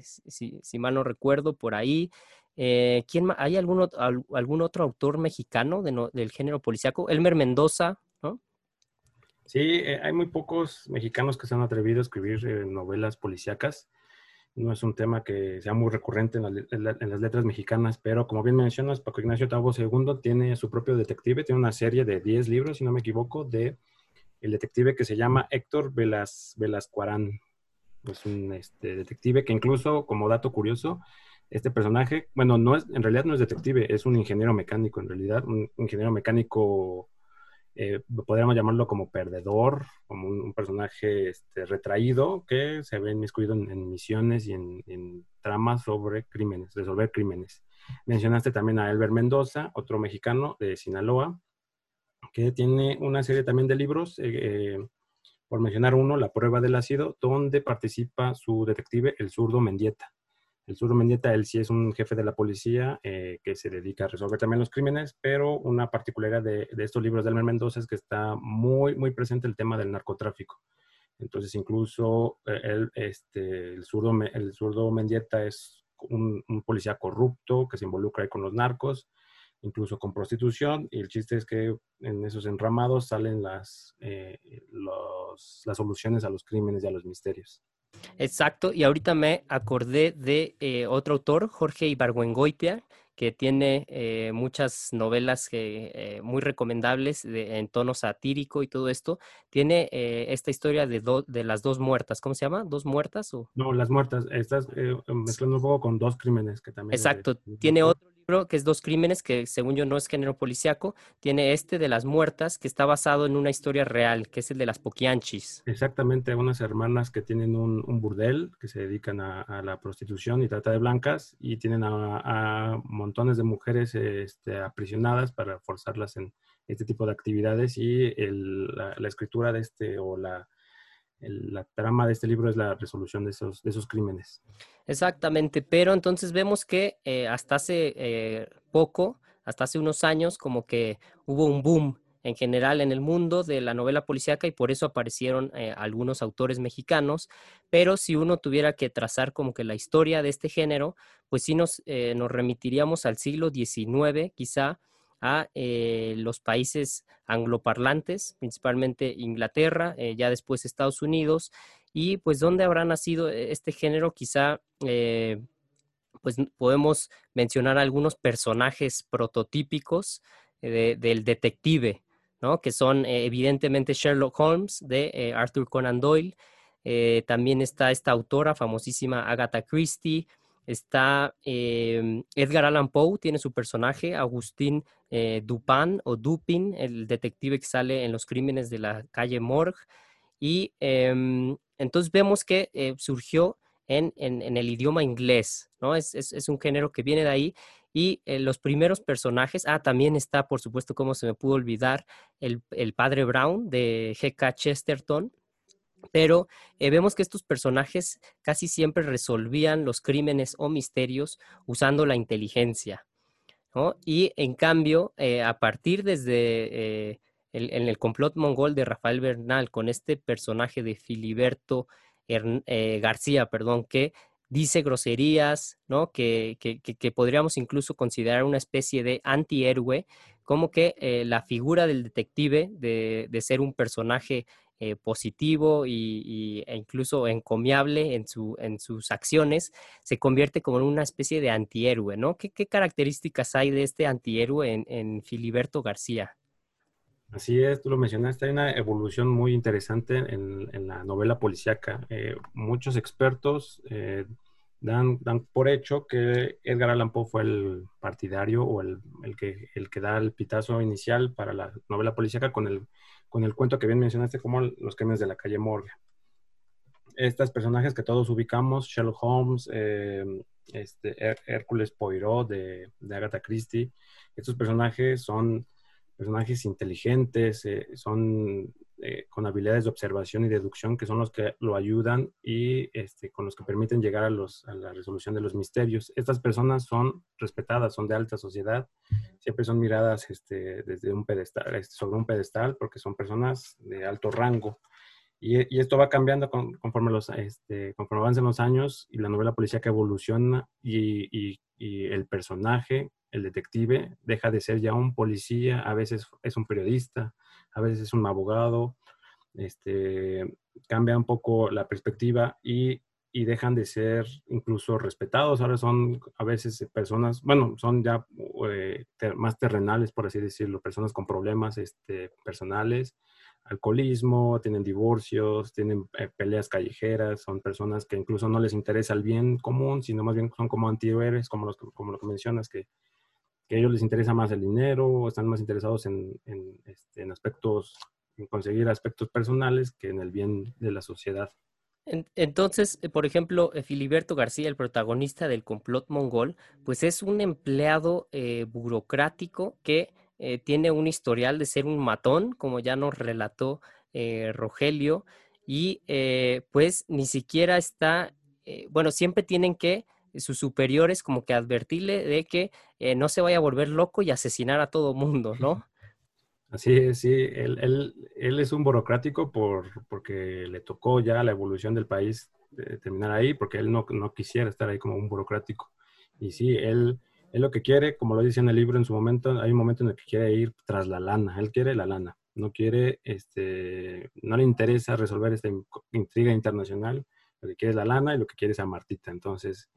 si, si, mal no recuerdo, por ahí. Eh, ¿quién, ¿Hay algún, algún otro autor mexicano del género policiaco? Elmer Mendoza, ¿no? Sí, eh, hay muy pocos mexicanos que se han atrevido a escribir eh, novelas policíacas. No es un tema que sea muy recurrente en, las letras mexicanas, pero como bien mencionas, Paco Ignacio Tabo II tiene su propio detective, tiene una serie de 10 libros, si no me equivoco, de el detective que se llama Héctor Velas, Velascuarán. Es un este, detective que incluso, como dato curioso, este personaje, bueno, no es, en realidad no es detective, es un ingeniero mecánico, en realidad, un ingeniero mecánico, eh, podríamos llamarlo como perdedor, como un, personaje este, retraído que se ve inmiscuido en, misiones y en, tramas sobre crímenes, resolver crímenes. Mencionaste también a Elber Mendoza, otro mexicano de Sinaloa, que tiene una serie también de libros, eh, eh, por mencionar uno, La prueba del ácido, donde participa su detective, el zurdo Mendieta. El Sur Mendieta, él sí es un jefe de la policía eh, que se dedica a resolver también los crímenes, pero una particularidad de, estos libros de Elmer Mendoza es que está muy, muy presente el tema del narcotráfico. Entonces, incluso eh, este, el, zurdo, el zurdo Mendieta es un, policía corrupto que se involucra con los narcos, incluso con prostitución, y el chiste es que en esos enramados salen las, eh, las soluciones a los crímenes y a los misterios. Exacto, y ahorita me acordé de eh, otro autor, Jorge Ibargüengoitia, que tiene eh, muchas novelas eh, muy recomendables en tono satírico y todo esto. Tiene esta historia de, de las dos muertas, ¿cómo se llama? ¿Dos muertas? O? No, las muertas. Estás mezclando un poco con dos crímenes que también. Exacto, tiene otro que es Dos Crímenes, que según yo no es género policiaco, tiene este de las muertas, que está basado en una historia real, que es el de las Poquianchis. Exactamente, unas hermanas que tienen un, burdel, que se dedican a, la prostitución y trata de blancas, y tienen a, montones de mujeres este, aprisionadas para forzarlas en este tipo de actividades, y la, la escritura de este, o la la trama de este libro es la resolución de esos, de esos crímenes. Exactamente, pero entonces vemos que eh, hasta hace eh, poco, hasta hace unos años, como que hubo un boom en general en el mundo de la novela policíaca y por eso aparecieron eh, algunos autores mexicanos, pero si uno tuviera que trazar como que la historia de este género, pues sí nos, nos remitiríamos al siglo XIX quizá, a eh, los países angloparlantes, principalmente Inglaterra, eh, ya después Estados Unidos, y pues dónde habrá nacido e-, este género, quizá eh, pues podemos mencionar algunos personajes prototípicos del detective, ¿no? que son evidentemente Sherlock Holmes de Arthur Conan Doyle, también está esta autora famosísima Agatha Christie, Está em, Edgar Allan Poe, tiene su personaje, Agustín eh, Dupin o Dupin, el detective que sale en los crímenes de la calle Morgue. Y em, entonces vemos que eh, surgió en, el idioma inglés, ¿no? Es, un género que viene de ahí. Y eh, los primeros personajes, ah, también está, por supuesto, como se me pudo olvidar, el, el padre Brown de G.K. Chesterton, pero eh, vemos que estos personajes casi siempre resolvían los crímenes o misterios usando la inteligencia. Y en cambio, eh, a partir desde en el complot mongol de Rafael Bernal con este personaje de Filiberto eh, García, perdón, que dice groserías, ¿no? Que, que, podríamos incluso considerar una especie de antihéroe, como que eh, la figura del detective, de, de ser un personaje eh, positivo y, e incluso encomiable en, su, en sus acciones, se convierte como en una especie de antihéroe, ¿no? ¿Qué, características hay de este antihéroe en, en Filiberto García? Así es, tú lo mencionaste, hay una evolución muy interesante en, la novela policíaca. Eh, muchos expertos eh, dan, dan, por hecho que Edgar Allan Poe fue el partidario o el, el, que, el que da el pitazo inicial para la novela policíaca con el, con el cuento que bien mencionaste como Los crímenes de la calle Morgue. Estos personajes que todos ubicamos, Sherlock Holmes, eh, este, Hércules Poirot de, de Agatha Christie, estos personajes son personajes inteligentes, eh, son eh, con habilidades de observación y deducción que son los que lo ayudan y este, con los que permiten llegar a, los, a la resolución de los misterios. Estas personas son respetadas, son de alta sociedad, siempre son miradas este, desde un pedestal, este, sobre un pedestal porque son personas de alto rango. Y, esto va cambiando conforme, los, este, conforme avancen los años y la novela policíaca evoluciona y, y el personaje el detective deja de ser ya un policía, a veces es un periodista, a veces es un abogado, este, cambia un poco la perspectiva y, dejan de ser incluso respetados. Ahora son a veces personas, bueno, son ya eh, más terrenales, por así decirlo, personas con problemas este, personales, alcoholismo, tienen divorcios, tienen eh, peleas callejeras, son personas que incluso no les interesa el bien común, sino más bien son como antihéroes, como, los, como lo que mencionas, que que a ellos les interesa más el dinero, están más interesados en, este, en, aspectos, en conseguir aspectos personales que en el bien de la sociedad. Entonces, eh, por ejemplo, eh, Filiberto García, el protagonista del complot mongol, pues es un empleado eh, burocrático que tiene un historial de ser un matón, como ya nos relató Rogelio, y pues ni siquiera está, bueno, siempre tienen que sus superiores como que advertirle de que eh, no se vaya a volver loco y asesinar a todo mundo, ¿no? Así es, sí, él, él, él es un burocrático por, porque le tocó ya la evolución del país terminar ahí, porque él no, no, quisiera estar ahí como un burocrático. Y sí, él, él lo que quiere, como lo dice en el libro en su momento, hay un momento en el que quiere ir tras la lana, él quiere la lana, no quiere, este, no le interesa resolver esta intriga internacional, lo que quiere es la lana y lo que quiere es a Martita. Entonces,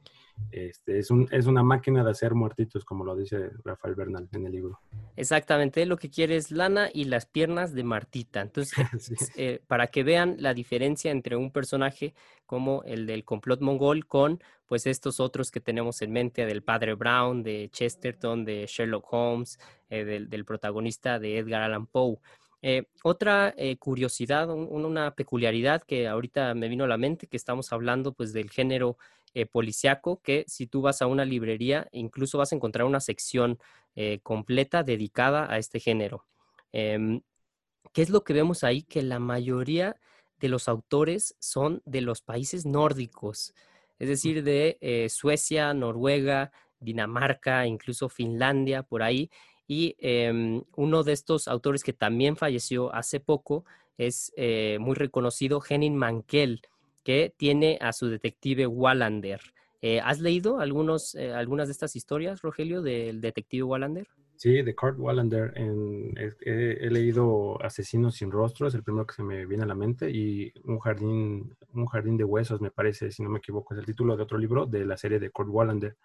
este, es, un, es una máquina de hacer muertitos, como lo dice Rafael Bernal en el libro. Exactamente, lo que quiere es lana y las piernas de Martita. Entonces, eh, para que vean la diferencia entre un personaje como el del complot mongol con pues estos otros que tenemos en mente del padre Brown, de Chesterton, de Sherlock Holmes, eh, del, protagonista de Edgar Allan Poe. Eh, otra curiosidad, una peculiaridad que ahorita me vino a la mente, que estamos hablando pues del género eh, policiaco que si tú vas a una librería, incluso vas a encontrar una sección eh, completa dedicada a este género. Em, ¿Qué es lo que vemos ahí? Que la mayoría de los autores son de los países nórdicos, es decir, de eh, Suecia, Noruega, Dinamarca, incluso Finlandia, por ahí. Y em, uno de estos autores que también falleció hace poco es muy reconocido, Henning Mankell que tiene a su detective Wallander. Eh, ¿Has leído algunos, eh, algunas de estas historias, Rogelio, del detective Wallander? Sí, de Kurt Wallander. he, leído Asesinos sin rostro, es el primero que se me viene a la mente, y Un jardín, un jardín de huesos, me parece, si no me equivoco, es el título de otro libro de la serie de Kurt Wallander.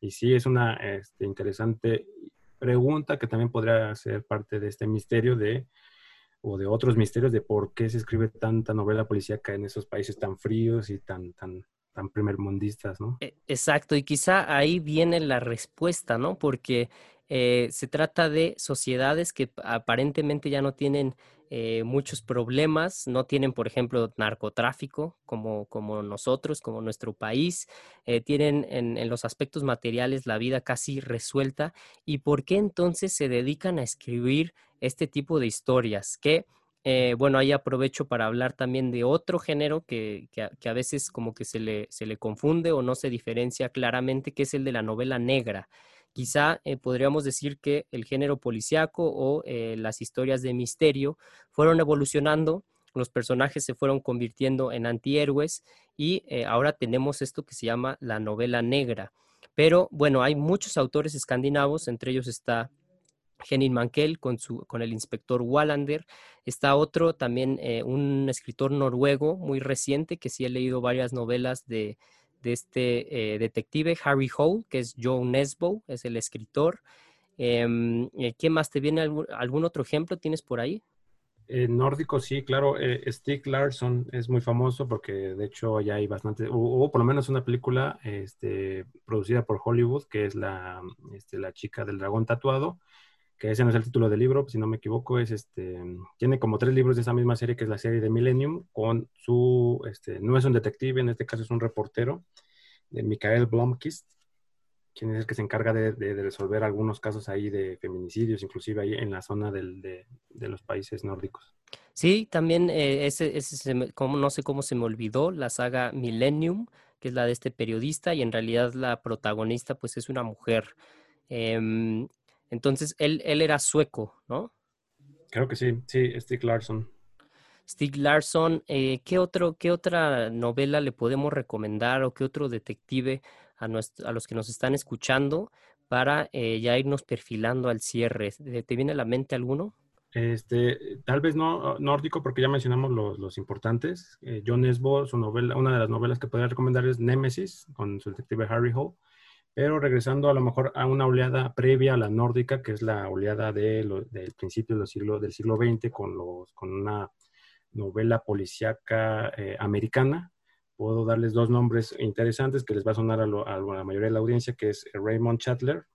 Y sí, es una este, interesante pregunta que también podría ser parte de este misterio de o de otros misterios de por qué se escribe tanta novela policíaca en esos países tan fríos y tan, tan, tan primermundistas, ¿no? E, exacto, y quizá ahí viene la respuesta, ¿no? Porque eh, se trata de sociedades que aparentemente ya no tienen eh, muchos problemas, no tienen, por ejemplo, narcotráfico como, como nosotros, como nuestro país, eh, tienen en, en, los aspectos materiales la vida casi resuelta. ¿Y por qué entonces se dedican a escribir este tipo de historias? Que, eh, bueno, ahí aprovecho para hablar también de otro género que, que, a veces como que se le, se le confunde o no se diferencia claramente, que es el de la novela negra quizá eh, podríamos decir que el género policíaco o eh, las historias de misterio fueron evolucionando, los personajes se fueron convirtiendo en antihéroes y ahora tenemos esto que se llama la novela negra. Pero bueno, hay muchos autores escandinavos, entre ellos está Henning Mankell con, su, con el inspector Wallander. Está otro también, un escritor noruego muy reciente, que sí he leído varias novelas de, de este eh, detective, Harry Hole, que es Joe Nesbo, es el escritor. Eh, ¿Quién más te viene? Algún, otro ejemplo tienes por ahí? En nórdico, sí, claro. Eh, Stieg Larsson es muy famoso porque de hecho ya hay bastante, hubo por lo menos una película este, producida por Hollywood que es la, este, la chica del dragón tatuado, que ese no es el título del libro, si no me equivoco, es este, tiene como tres libros de esa misma serie que es la serie de Millennium, con su, este, no es un detective, en este caso es un reportero, de Michael Blomkist, quien es el que se encarga de, resolver algunos casos ahí de feminicidios, inclusive ahí en la zona de, los países nórdicos. Sí, también eh, ese, ese como, no sé cómo se me olvidó, la saga Millennium, que es la de este periodista, y en realidad la protagonista pues es una mujer. Em, entonces, él, él era sueco, ¿no? Creo que sí, sí, Stig Larsson. Stig Larsson, eh, ¿qué, otro, ¿qué otra novela le podemos recomendar o qué otro detective a, a los que nos están escuchando para eh, ya irnos perfilando al cierre? ¿Te viene a la mente alguno? Este, tal vez no nórdico, porque ya mencionamos los, los importantes. Eh, John Esbo, su novela, una de las novelas que podría recomendar es Nemesis, con su detective Harry Hole. Pero regresando a lo mejor a una oleada previa a la nórdica, que es la oleada de del principio del siglo, del siglo XX, con, los, con una novela policíaca eh, americana, puedo darles dos nombres interesantes que les va a sonar a, la mayoría de la audiencia, que es Raymond Chatler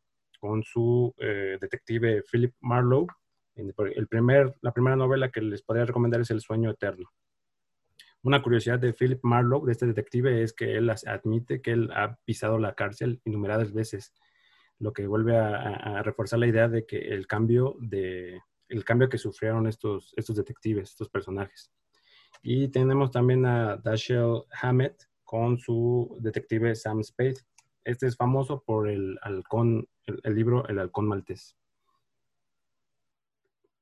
con su eh, detective Philip Marlowe. El primer, la primera novela que les podría recomendar es El sueño eterno. Una curiosidad de Philip Marlowe, de este detective, es que él admite que él ha pisado la cárcel innumerables veces, lo que vuelve a, reforzar la idea de que el cambio, de, el cambio que sufrieron estos, estos detectives, estos personajes. Y tenemos también a Dashiell Hammett con su detective Sam Spade. Este es famoso por el halcón, el libro El halcón maltés.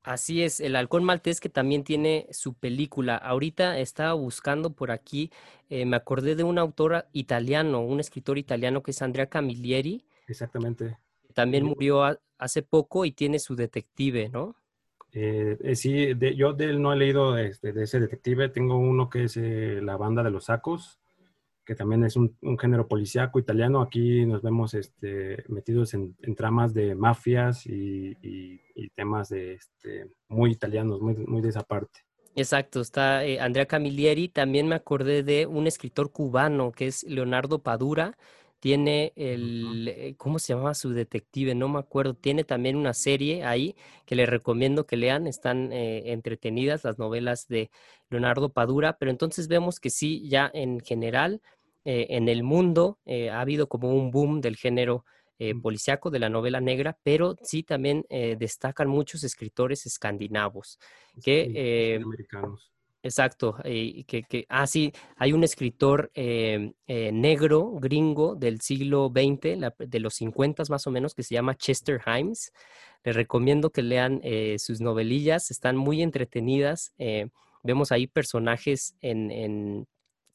Así es, el halcón maltés que también tiene su película. Ahorita estaba buscando por aquí, eh, me acordé de un autor italiano, un escritor italiano que es Andrea Camilleri. Exactamente. También murió hace poco y tiene su detective, ¿no? Eh, eh, sí, yo de él no he leído este, de ese detective. Tengo uno que es La banda de los sacos que también es un, género policíaco italiano. Aquí nos vemos este, metidos en, tramas de mafias y, temas de, este, muy italianos, muy, muy de esa parte. Exacto, está eh, Andrea Camilleri. También me acordé de un escritor cubano que es Leonardo Padura. Tiene el, eh, ¿cómo se llama su detective? No me acuerdo. Tiene también una serie ahí que les recomiendo que lean. Están eh, entretenidas las novelas de Leonardo Padura. Pero entonces vemos que sí, ya en general, eh, en el mundo eh, ha habido como un boom del género eh, policiaco, de la novela negra, pero sí también destacan muchos escritores escandinavos. Que, americanos. Exacto, que, que, ah, sí, hay un escritor negro, gringo, del siglo XX, de los 50 más o menos, que se llama Chester Himes. Les recomiendo que lean sus novelillas, están muy entretenidas. vemos ahí personajes en, en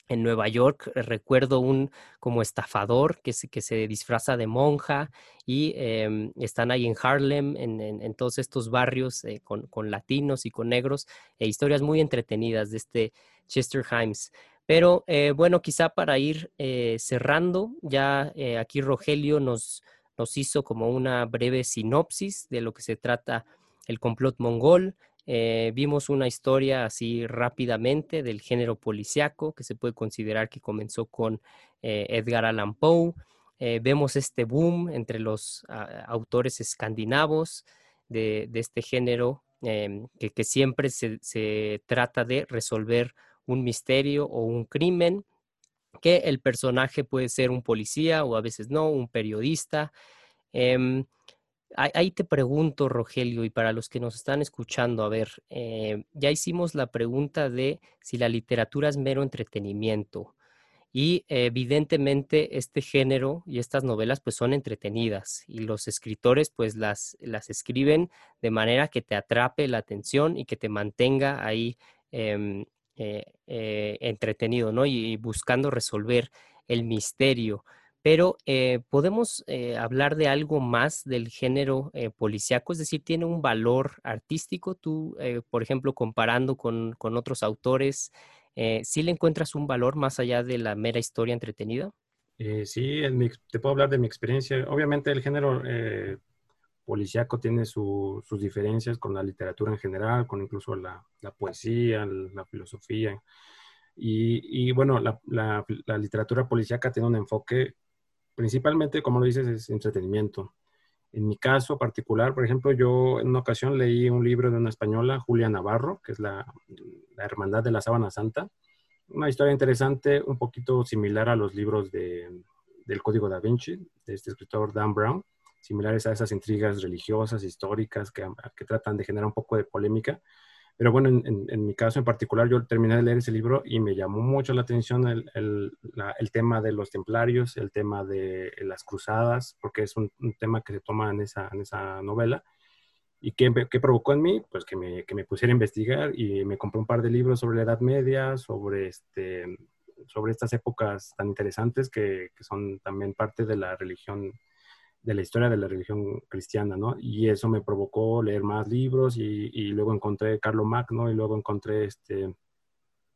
Nueva York eh, recuerdo un como estafador que se, que se disfraza de monja y em, están ahí en Harlem, en, todos estos barrios eh, con, latinos y con negros, e historias muy entretenidas de este Chester Himes. Pero eh, bueno, quizá para ir cerrando, ya aquí Rogelio nos, nos hizo como una breve sinopsis de lo que se trata el complot mongol, eh, vimos una historia así rápidamente del género policiaco que se puede considerar que comenzó con eh, Edgar Allan Poe. Eh, vemos este boom entre los ah, autores escandinavos de, este género em, que, siempre se, trata de resolver un misterio o un crimen, que el personaje puede ser un policía o a veces no, un periodista. Em, Ahí te pregunto, Rogelio, y para los que nos están escuchando, a ver, eh, ya hicimos la pregunta de si la literatura es mero entretenimiento. y evidentemente este género y estas novelas pues son entretenidas y los escritores pues las, las escriben de manera que te atrape la atención y que te mantenga ahí em, eh, eh, entretenido, ¿no? Y, buscando resolver el misterio. Pero eh, podemos hablar de algo más del género policíaco, es decir, tiene un valor artístico. Tú, por ejemplo, comparando con, con otros autores, eh, ¿sí le encuentras un valor más allá de la mera historia entretenida? Eh, sí, te puedo hablar de mi experiencia. Obviamente el género eh, policíaco tiene sus diferencias con la literatura en general, con incluso la, poesía, la filosofía. Y, bueno, la, la, literatura policíaca tiene un enfoque principalmente, como lo dices, es entretenimiento. En mi caso particular, por ejemplo, yo en una ocasión leí un libro de una española, Julia Navarro, que es la, Hermandad de la Sábana Santa. Una historia interesante, un poquito similar a los libros de, del Código da Vinci, de este escritor Dan Brown, similares a esas intrigas religiosas, históricas, que, que tratan de generar un poco de polémica. Pero bueno, en, mi caso en particular, yo terminé de leer ese libro y me llamó mucho la atención el, el, tema de los templarios, el tema de las cruzadas, porque es un, tema que se toma en esa, en esa novela. ¿Y qué, qué, provocó en mí? Pues que me, que me pusiera a investigar y me compré un par de libros sobre la Edad Media, sobre, este, sobre estas épocas tan interesantes que, que son también parte de la religión de la historia de la religión cristiana, ¿no? Y eso me provocó leer más libros y, luego encontré Carlo Magno y luego encontré este,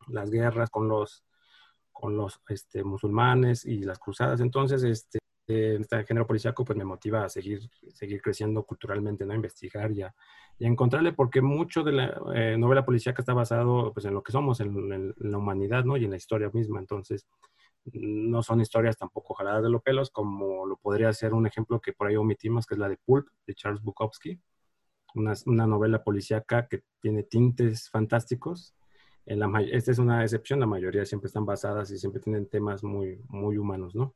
las guerras con los, con los este, musulmanes y las cruzadas. Entonces, este, este género policíaco pues me motiva a seguir, seguir creciendo culturalmente, ¿no? Investigar y a, encontrarle, porque mucho de la eh, novela policíaca está basado pues en lo que somos, en, en, la humanidad, ¿no? Y en la historia misma. Entonces, no son historias tampoco jaladas de los pelos, como lo podría ser un ejemplo que por ahí omitimos, que es la de Pulp, de Charles Bukowski, una, novela policíaca que tiene tintes fantásticos. Esta es una excepción, la mayoría siempre están basadas y siempre tienen temas muy, muy humanos, ¿no?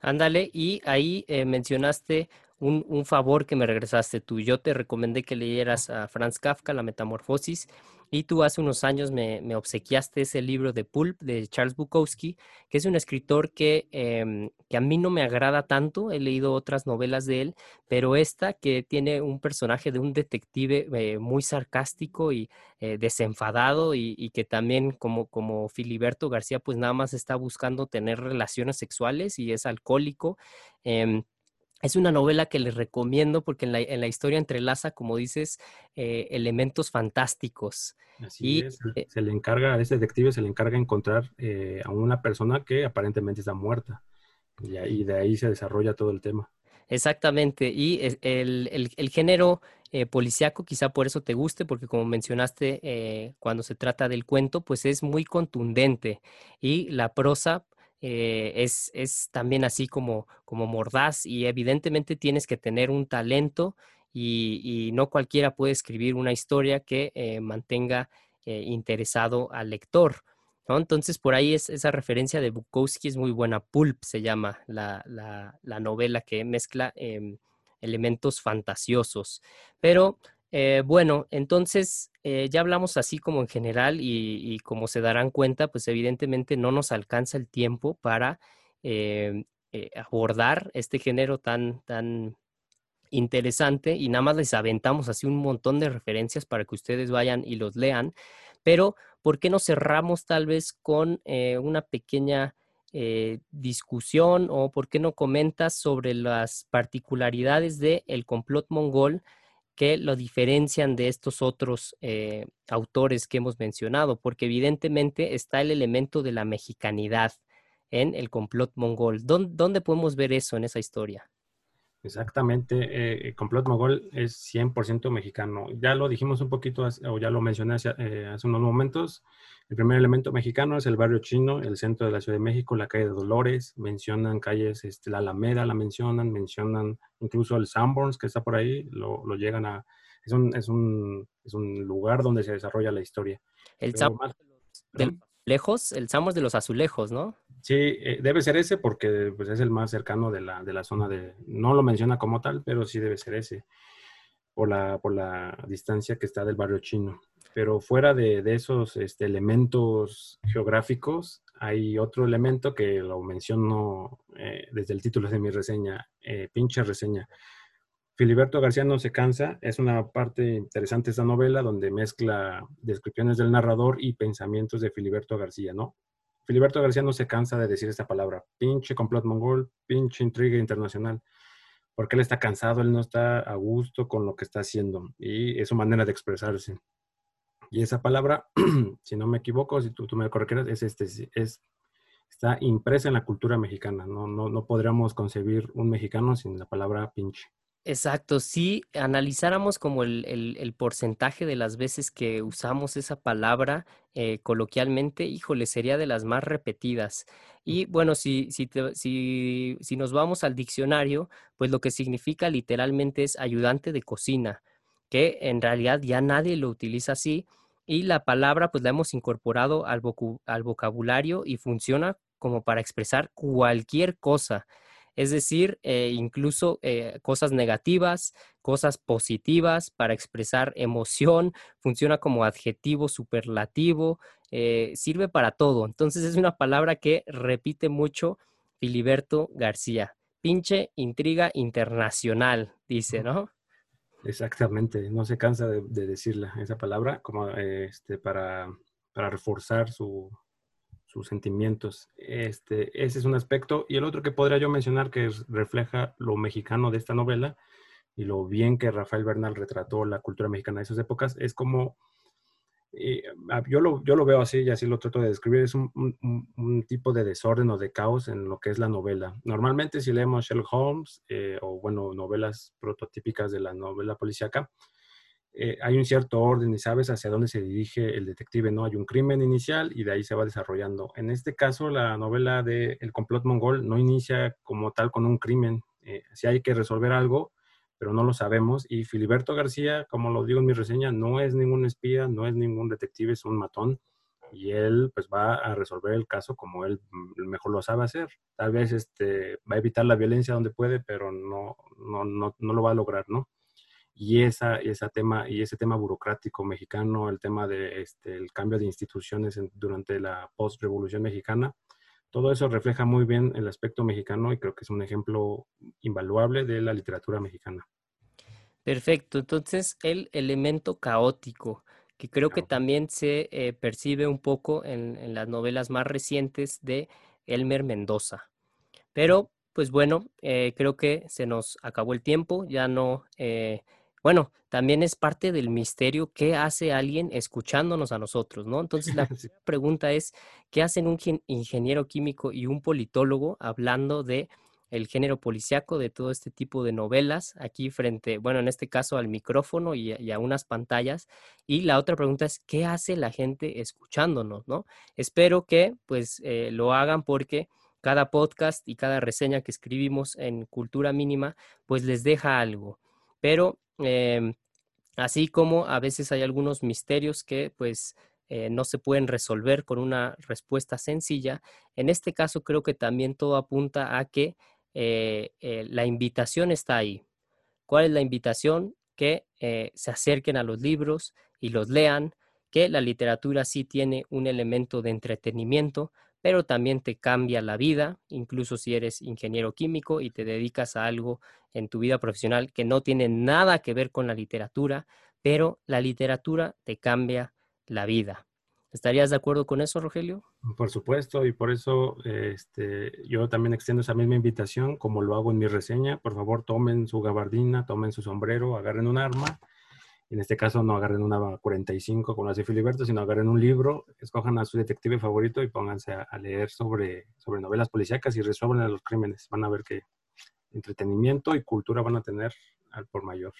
Ándale, y ahí eh, mencionaste un, un, favor que me regresaste tú. Yo te recomendé que leyeras a Franz Kafka, La Metamorfosis, y tú hace unos años me, obsequiaste ese libro de Pulp de Charles Bukowski, que es un escritor que, em, que, a mí no me agrada tanto. He leído otras novelas de él, pero esta que tiene un personaje de un detective eh, muy sarcástico y eh, desenfadado y, que también como, como Filiberto García pues nada más está buscando tener relaciones sexuales y es alcohólico. Em, es una novela que les recomiendo porque en la, historia entrelaza, como dices, eh, elementos fantásticos. Así es. Eh se le encarga, a ese detective se le encarga encontrar eh, a una persona que aparentemente está muerta. Y, de ahí se desarrolla todo el tema. Exactamente. Y el, género policíaco quizá por eso te guste, porque como mencionaste, cuando se trata del cuento, pues es muy contundente. Y la prosa eh, es, es, también así como, como mordaz y evidentemente tienes que tener un talento y, no cualquiera puede escribir una historia que eh, mantenga eh, interesado al lector. ¿no? Entonces, por ahí es, esa referencia de Bukowski es muy buena. Pulp se llama la, la novela que mezcla em, elementos fantasiosos. Pero eh, bueno, entonces eh, ya hablamos así como en general y, como se darán cuenta, pues evidentemente no nos alcanza el tiempo para eh, abordar este género tan, tan interesante y nada más les aventamos así un montón de referencias para que ustedes vayan y los lean, pero ¿por qué no cerramos tal vez con una pequeña... discusión o por qué no comentas sobre las particularidades del el complot mongol que lo diferencian de estos otros eh, autores que hemos mencionado, porque evidentemente está el elemento de la mexicanidad en el complot mongol. ¿Dónde, podemos ver eso en esa historia? Exactamente, eh, el complot mongol es 100% mexicano. Ya lo dijimos un poquito, o ya lo mencioné eh, hace, unos momentos. El primer elemento mexicano es el barrio chino, el centro de la Ciudad de México, la calle de Dolores. Mencionan calles, este, la Alameda la mencionan, mencionan incluso el Sanborns que está por ahí, lo, llegan a... Es un, es, un, es un, lugar donde se desarrolla la historia. El Sanborns azulejos, el Sanborns de los azulejos, ¿no? Sí, eh, debe ser ese porque pues, es el más cercano de la, de la zona de... No lo menciona como tal, pero sí debe ser ese, por la, por la distancia que está del barrio chino. Pero fuera de, de esos este, elementos geográficos, hay otro elemento que lo menciono eh, desde el título de mi reseña, eh, pinche reseña. Filiberto García no se cansa, es una parte interesante esta novela donde mezcla descripciones del narrador y pensamientos de Filiberto García, ¿no? Filiberto García no se cansa de decir esta palabra, pinche complot mongol, pinche intriga internacional, porque él está cansado, él no está a gusto con lo que está haciendo y es su manera de expresarse. Y esa palabra, si no me equivoco, si tú, me corregirás, es este, es, está impresa en la cultura mexicana. No, no, no podríamos concebir un mexicano sin la palabra pinche. Exacto, si analizáramos como el, el, porcentaje de las veces que usamos esa palabra eh, coloquialmente, híjole, sería de las más repetidas. Y bueno, si, si, si, si nos vamos al diccionario, pues lo que significa literalmente es ayudante de cocina, que en realidad ya nadie lo utiliza así. Y la palabra pues la hemos incorporado al, al vocabulario y funciona como para expresar cualquier cosa es decir, eh, incluso eh, cosas negativas, cosas positivas para expresar emoción, funciona como adjetivo superlativo, eh, sirve para todo. Entonces es una palabra que repite mucho Filiberto García. Pinche intriga internacional, dice, ¿no? Exactamente, no se cansa de, decirla, esa palabra, como este, para, para reforzar su, sus sentimientos. Este, ese es un aspecto. Y el otro que podría yo mencionar que refleja lo mexicano de esta novela y lo bien que Rafael Bernal retrató la cultura mexicana de esas épocas, es como, eh, yo, lo, yo lo veo así y así lo trato de describir, es un, un, tipo de desorden o de caos en lo que es la novela. Normalmente si leemos Sherlock Holmes eh, o, bueno, novelas prototípicas de la novela policíaca, eh, hay un cierto orden y sabes hacia dónde se dirige el detective, ¿no? Hay un crimen inicial y de ahí se va desarrollando. En este caso, la novela de El complot mongol no inicia como tal con un crimen. Eh, si hay que resolver algo, pero no lo sabemos. Y Filiberto García, como lo digo en mi reseña, no es ningún espía, no es ningún detective, es un matón. Y él pues va a resolver el caso como él mejor lo sabe hacer. Tal vez este, va a evitar la violencia donde puede, pero no, no, no, no lo va a lograr, ¿no? Y, esa, esa tema, y ese tema burocrático mexicano, el tema del este, el cambio de instituciones durante la post-revolución mexicana, todo eso refleja muy bien el aspecto mexicano y creo que es un ejemplo invaluable de la literatura mexicana. Perfecto, entonces el elemento caótico, que creo que también se eh, percibe un poco en, en, las novelas más recientes de Elmer Mendoza. Pero, pues bueno, eh, creo que se nos acabó el tiempo, ya no... Eh, bueno, también es parte del misterio qué hace alguien escuchándonos a nosotros, ¿no? Entonces la pregunta es, ¿qué hacen un ingeniero químico y un politólogo hablando de el género policiaco de todo este tipo de novelas aquí frente, bueno, en este caso al micrófono y, a unas pantallas. Y la otra pregunta es, ¿qué hace la gente escuchándonos, no? Espero que pues eh, lo hagan porque cada podcast y cada reseña que escribimos en Cultura Mínima pues les deja algo. Pero Em, así como a veces hay algunos misterios que pues eh, no se pueden resolver con una respuesta sencilla. En este caso creo que también todo apunta a que eh, eh, la invitación está ahí. ¿Cuál es la invitación? Que se acerquen a los libros y los lean, que la literatura sí tiene un elemento de entretenimiento, pero también te cambia la vida, incluso si eres ingeniero químico y te dedicas a algo en tu vida profesional que no tiene nada que ver con la literatura, pero la literatura te cambia la vida. ¿Estarías de acuerdo con eso, Rogelio? Por supuesto, y por eso este, yo también extiendo esa misma invitación, como lo hago en mi reseña. Por favor, tomen su gabardina, tomen su sombrero, agarren un arma en este caso no agarren una 45 como hace Filiberto, sino agarren un libro, escojan a su detective favorito y pónganse a, leer sobre, sobre novelas policíacas y resuelvan los crímenes. Van a ver que entretenimiento y cultura van a tener al por mayor.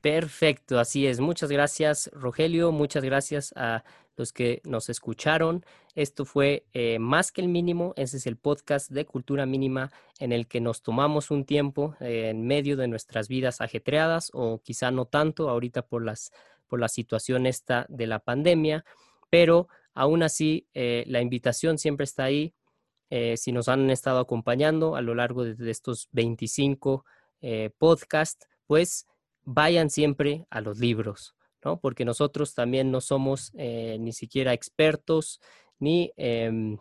Perfecto, así es. Muchas gracias, Rogelio. Muchas gracias a los que nos escucharon. Esto fue eh, Más que el mínimo. Ese es el podcast de Cultura Mínima en el que nos tomamos un tiempo eh, en medio de nuestras vidas ajetreadas o quizá no tanto ahorita por, las, por la situación esta de la pandemia, pero aún así eh, la invitación siempre está ahí. si nos han estado acompañando a lo largo de estos 25 podcasts, pues vayan siempre a los libros. Porque nosotros también no somos eh, ni siquiera expertos ni em,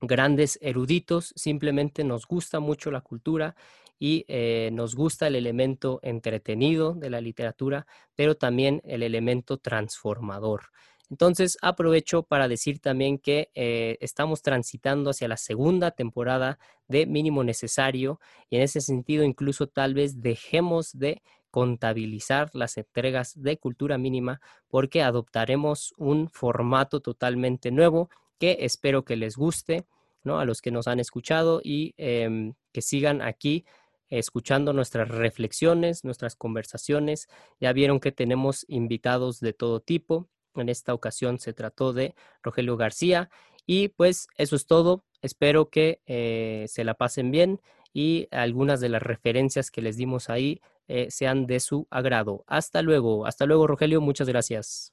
grandes eruditos, simplemente nos gusta mucho la cultura y eh, nos gusta el elemento entretenido de la literatura, pero también el elemento transformador. Entonces aprovecho para decir también que eh, estamos transitando hacia la segunda temporada de mínimo necesario y en ese sentido incluso tal vez dejemos de contabilizar las entregas de cultura mínima porque adoptaremos un formato totalmente nuevo que espero que les guste ¿no? a los que nos han escuchado y em, que sigan aquí escuchando nuestras reflexiones, nuestras conversaciones. Ya vieron que tenemos invitados de todo tipo. En esta ocasión se trató de Rogelio García. Y pues eso es todo. Espero que eh, se la pasen bien y algunas de las referencias que les dimos ahí eh, sean de su agrado. Hasta luego. Hasta luego, Rogelio. Muchas gracias.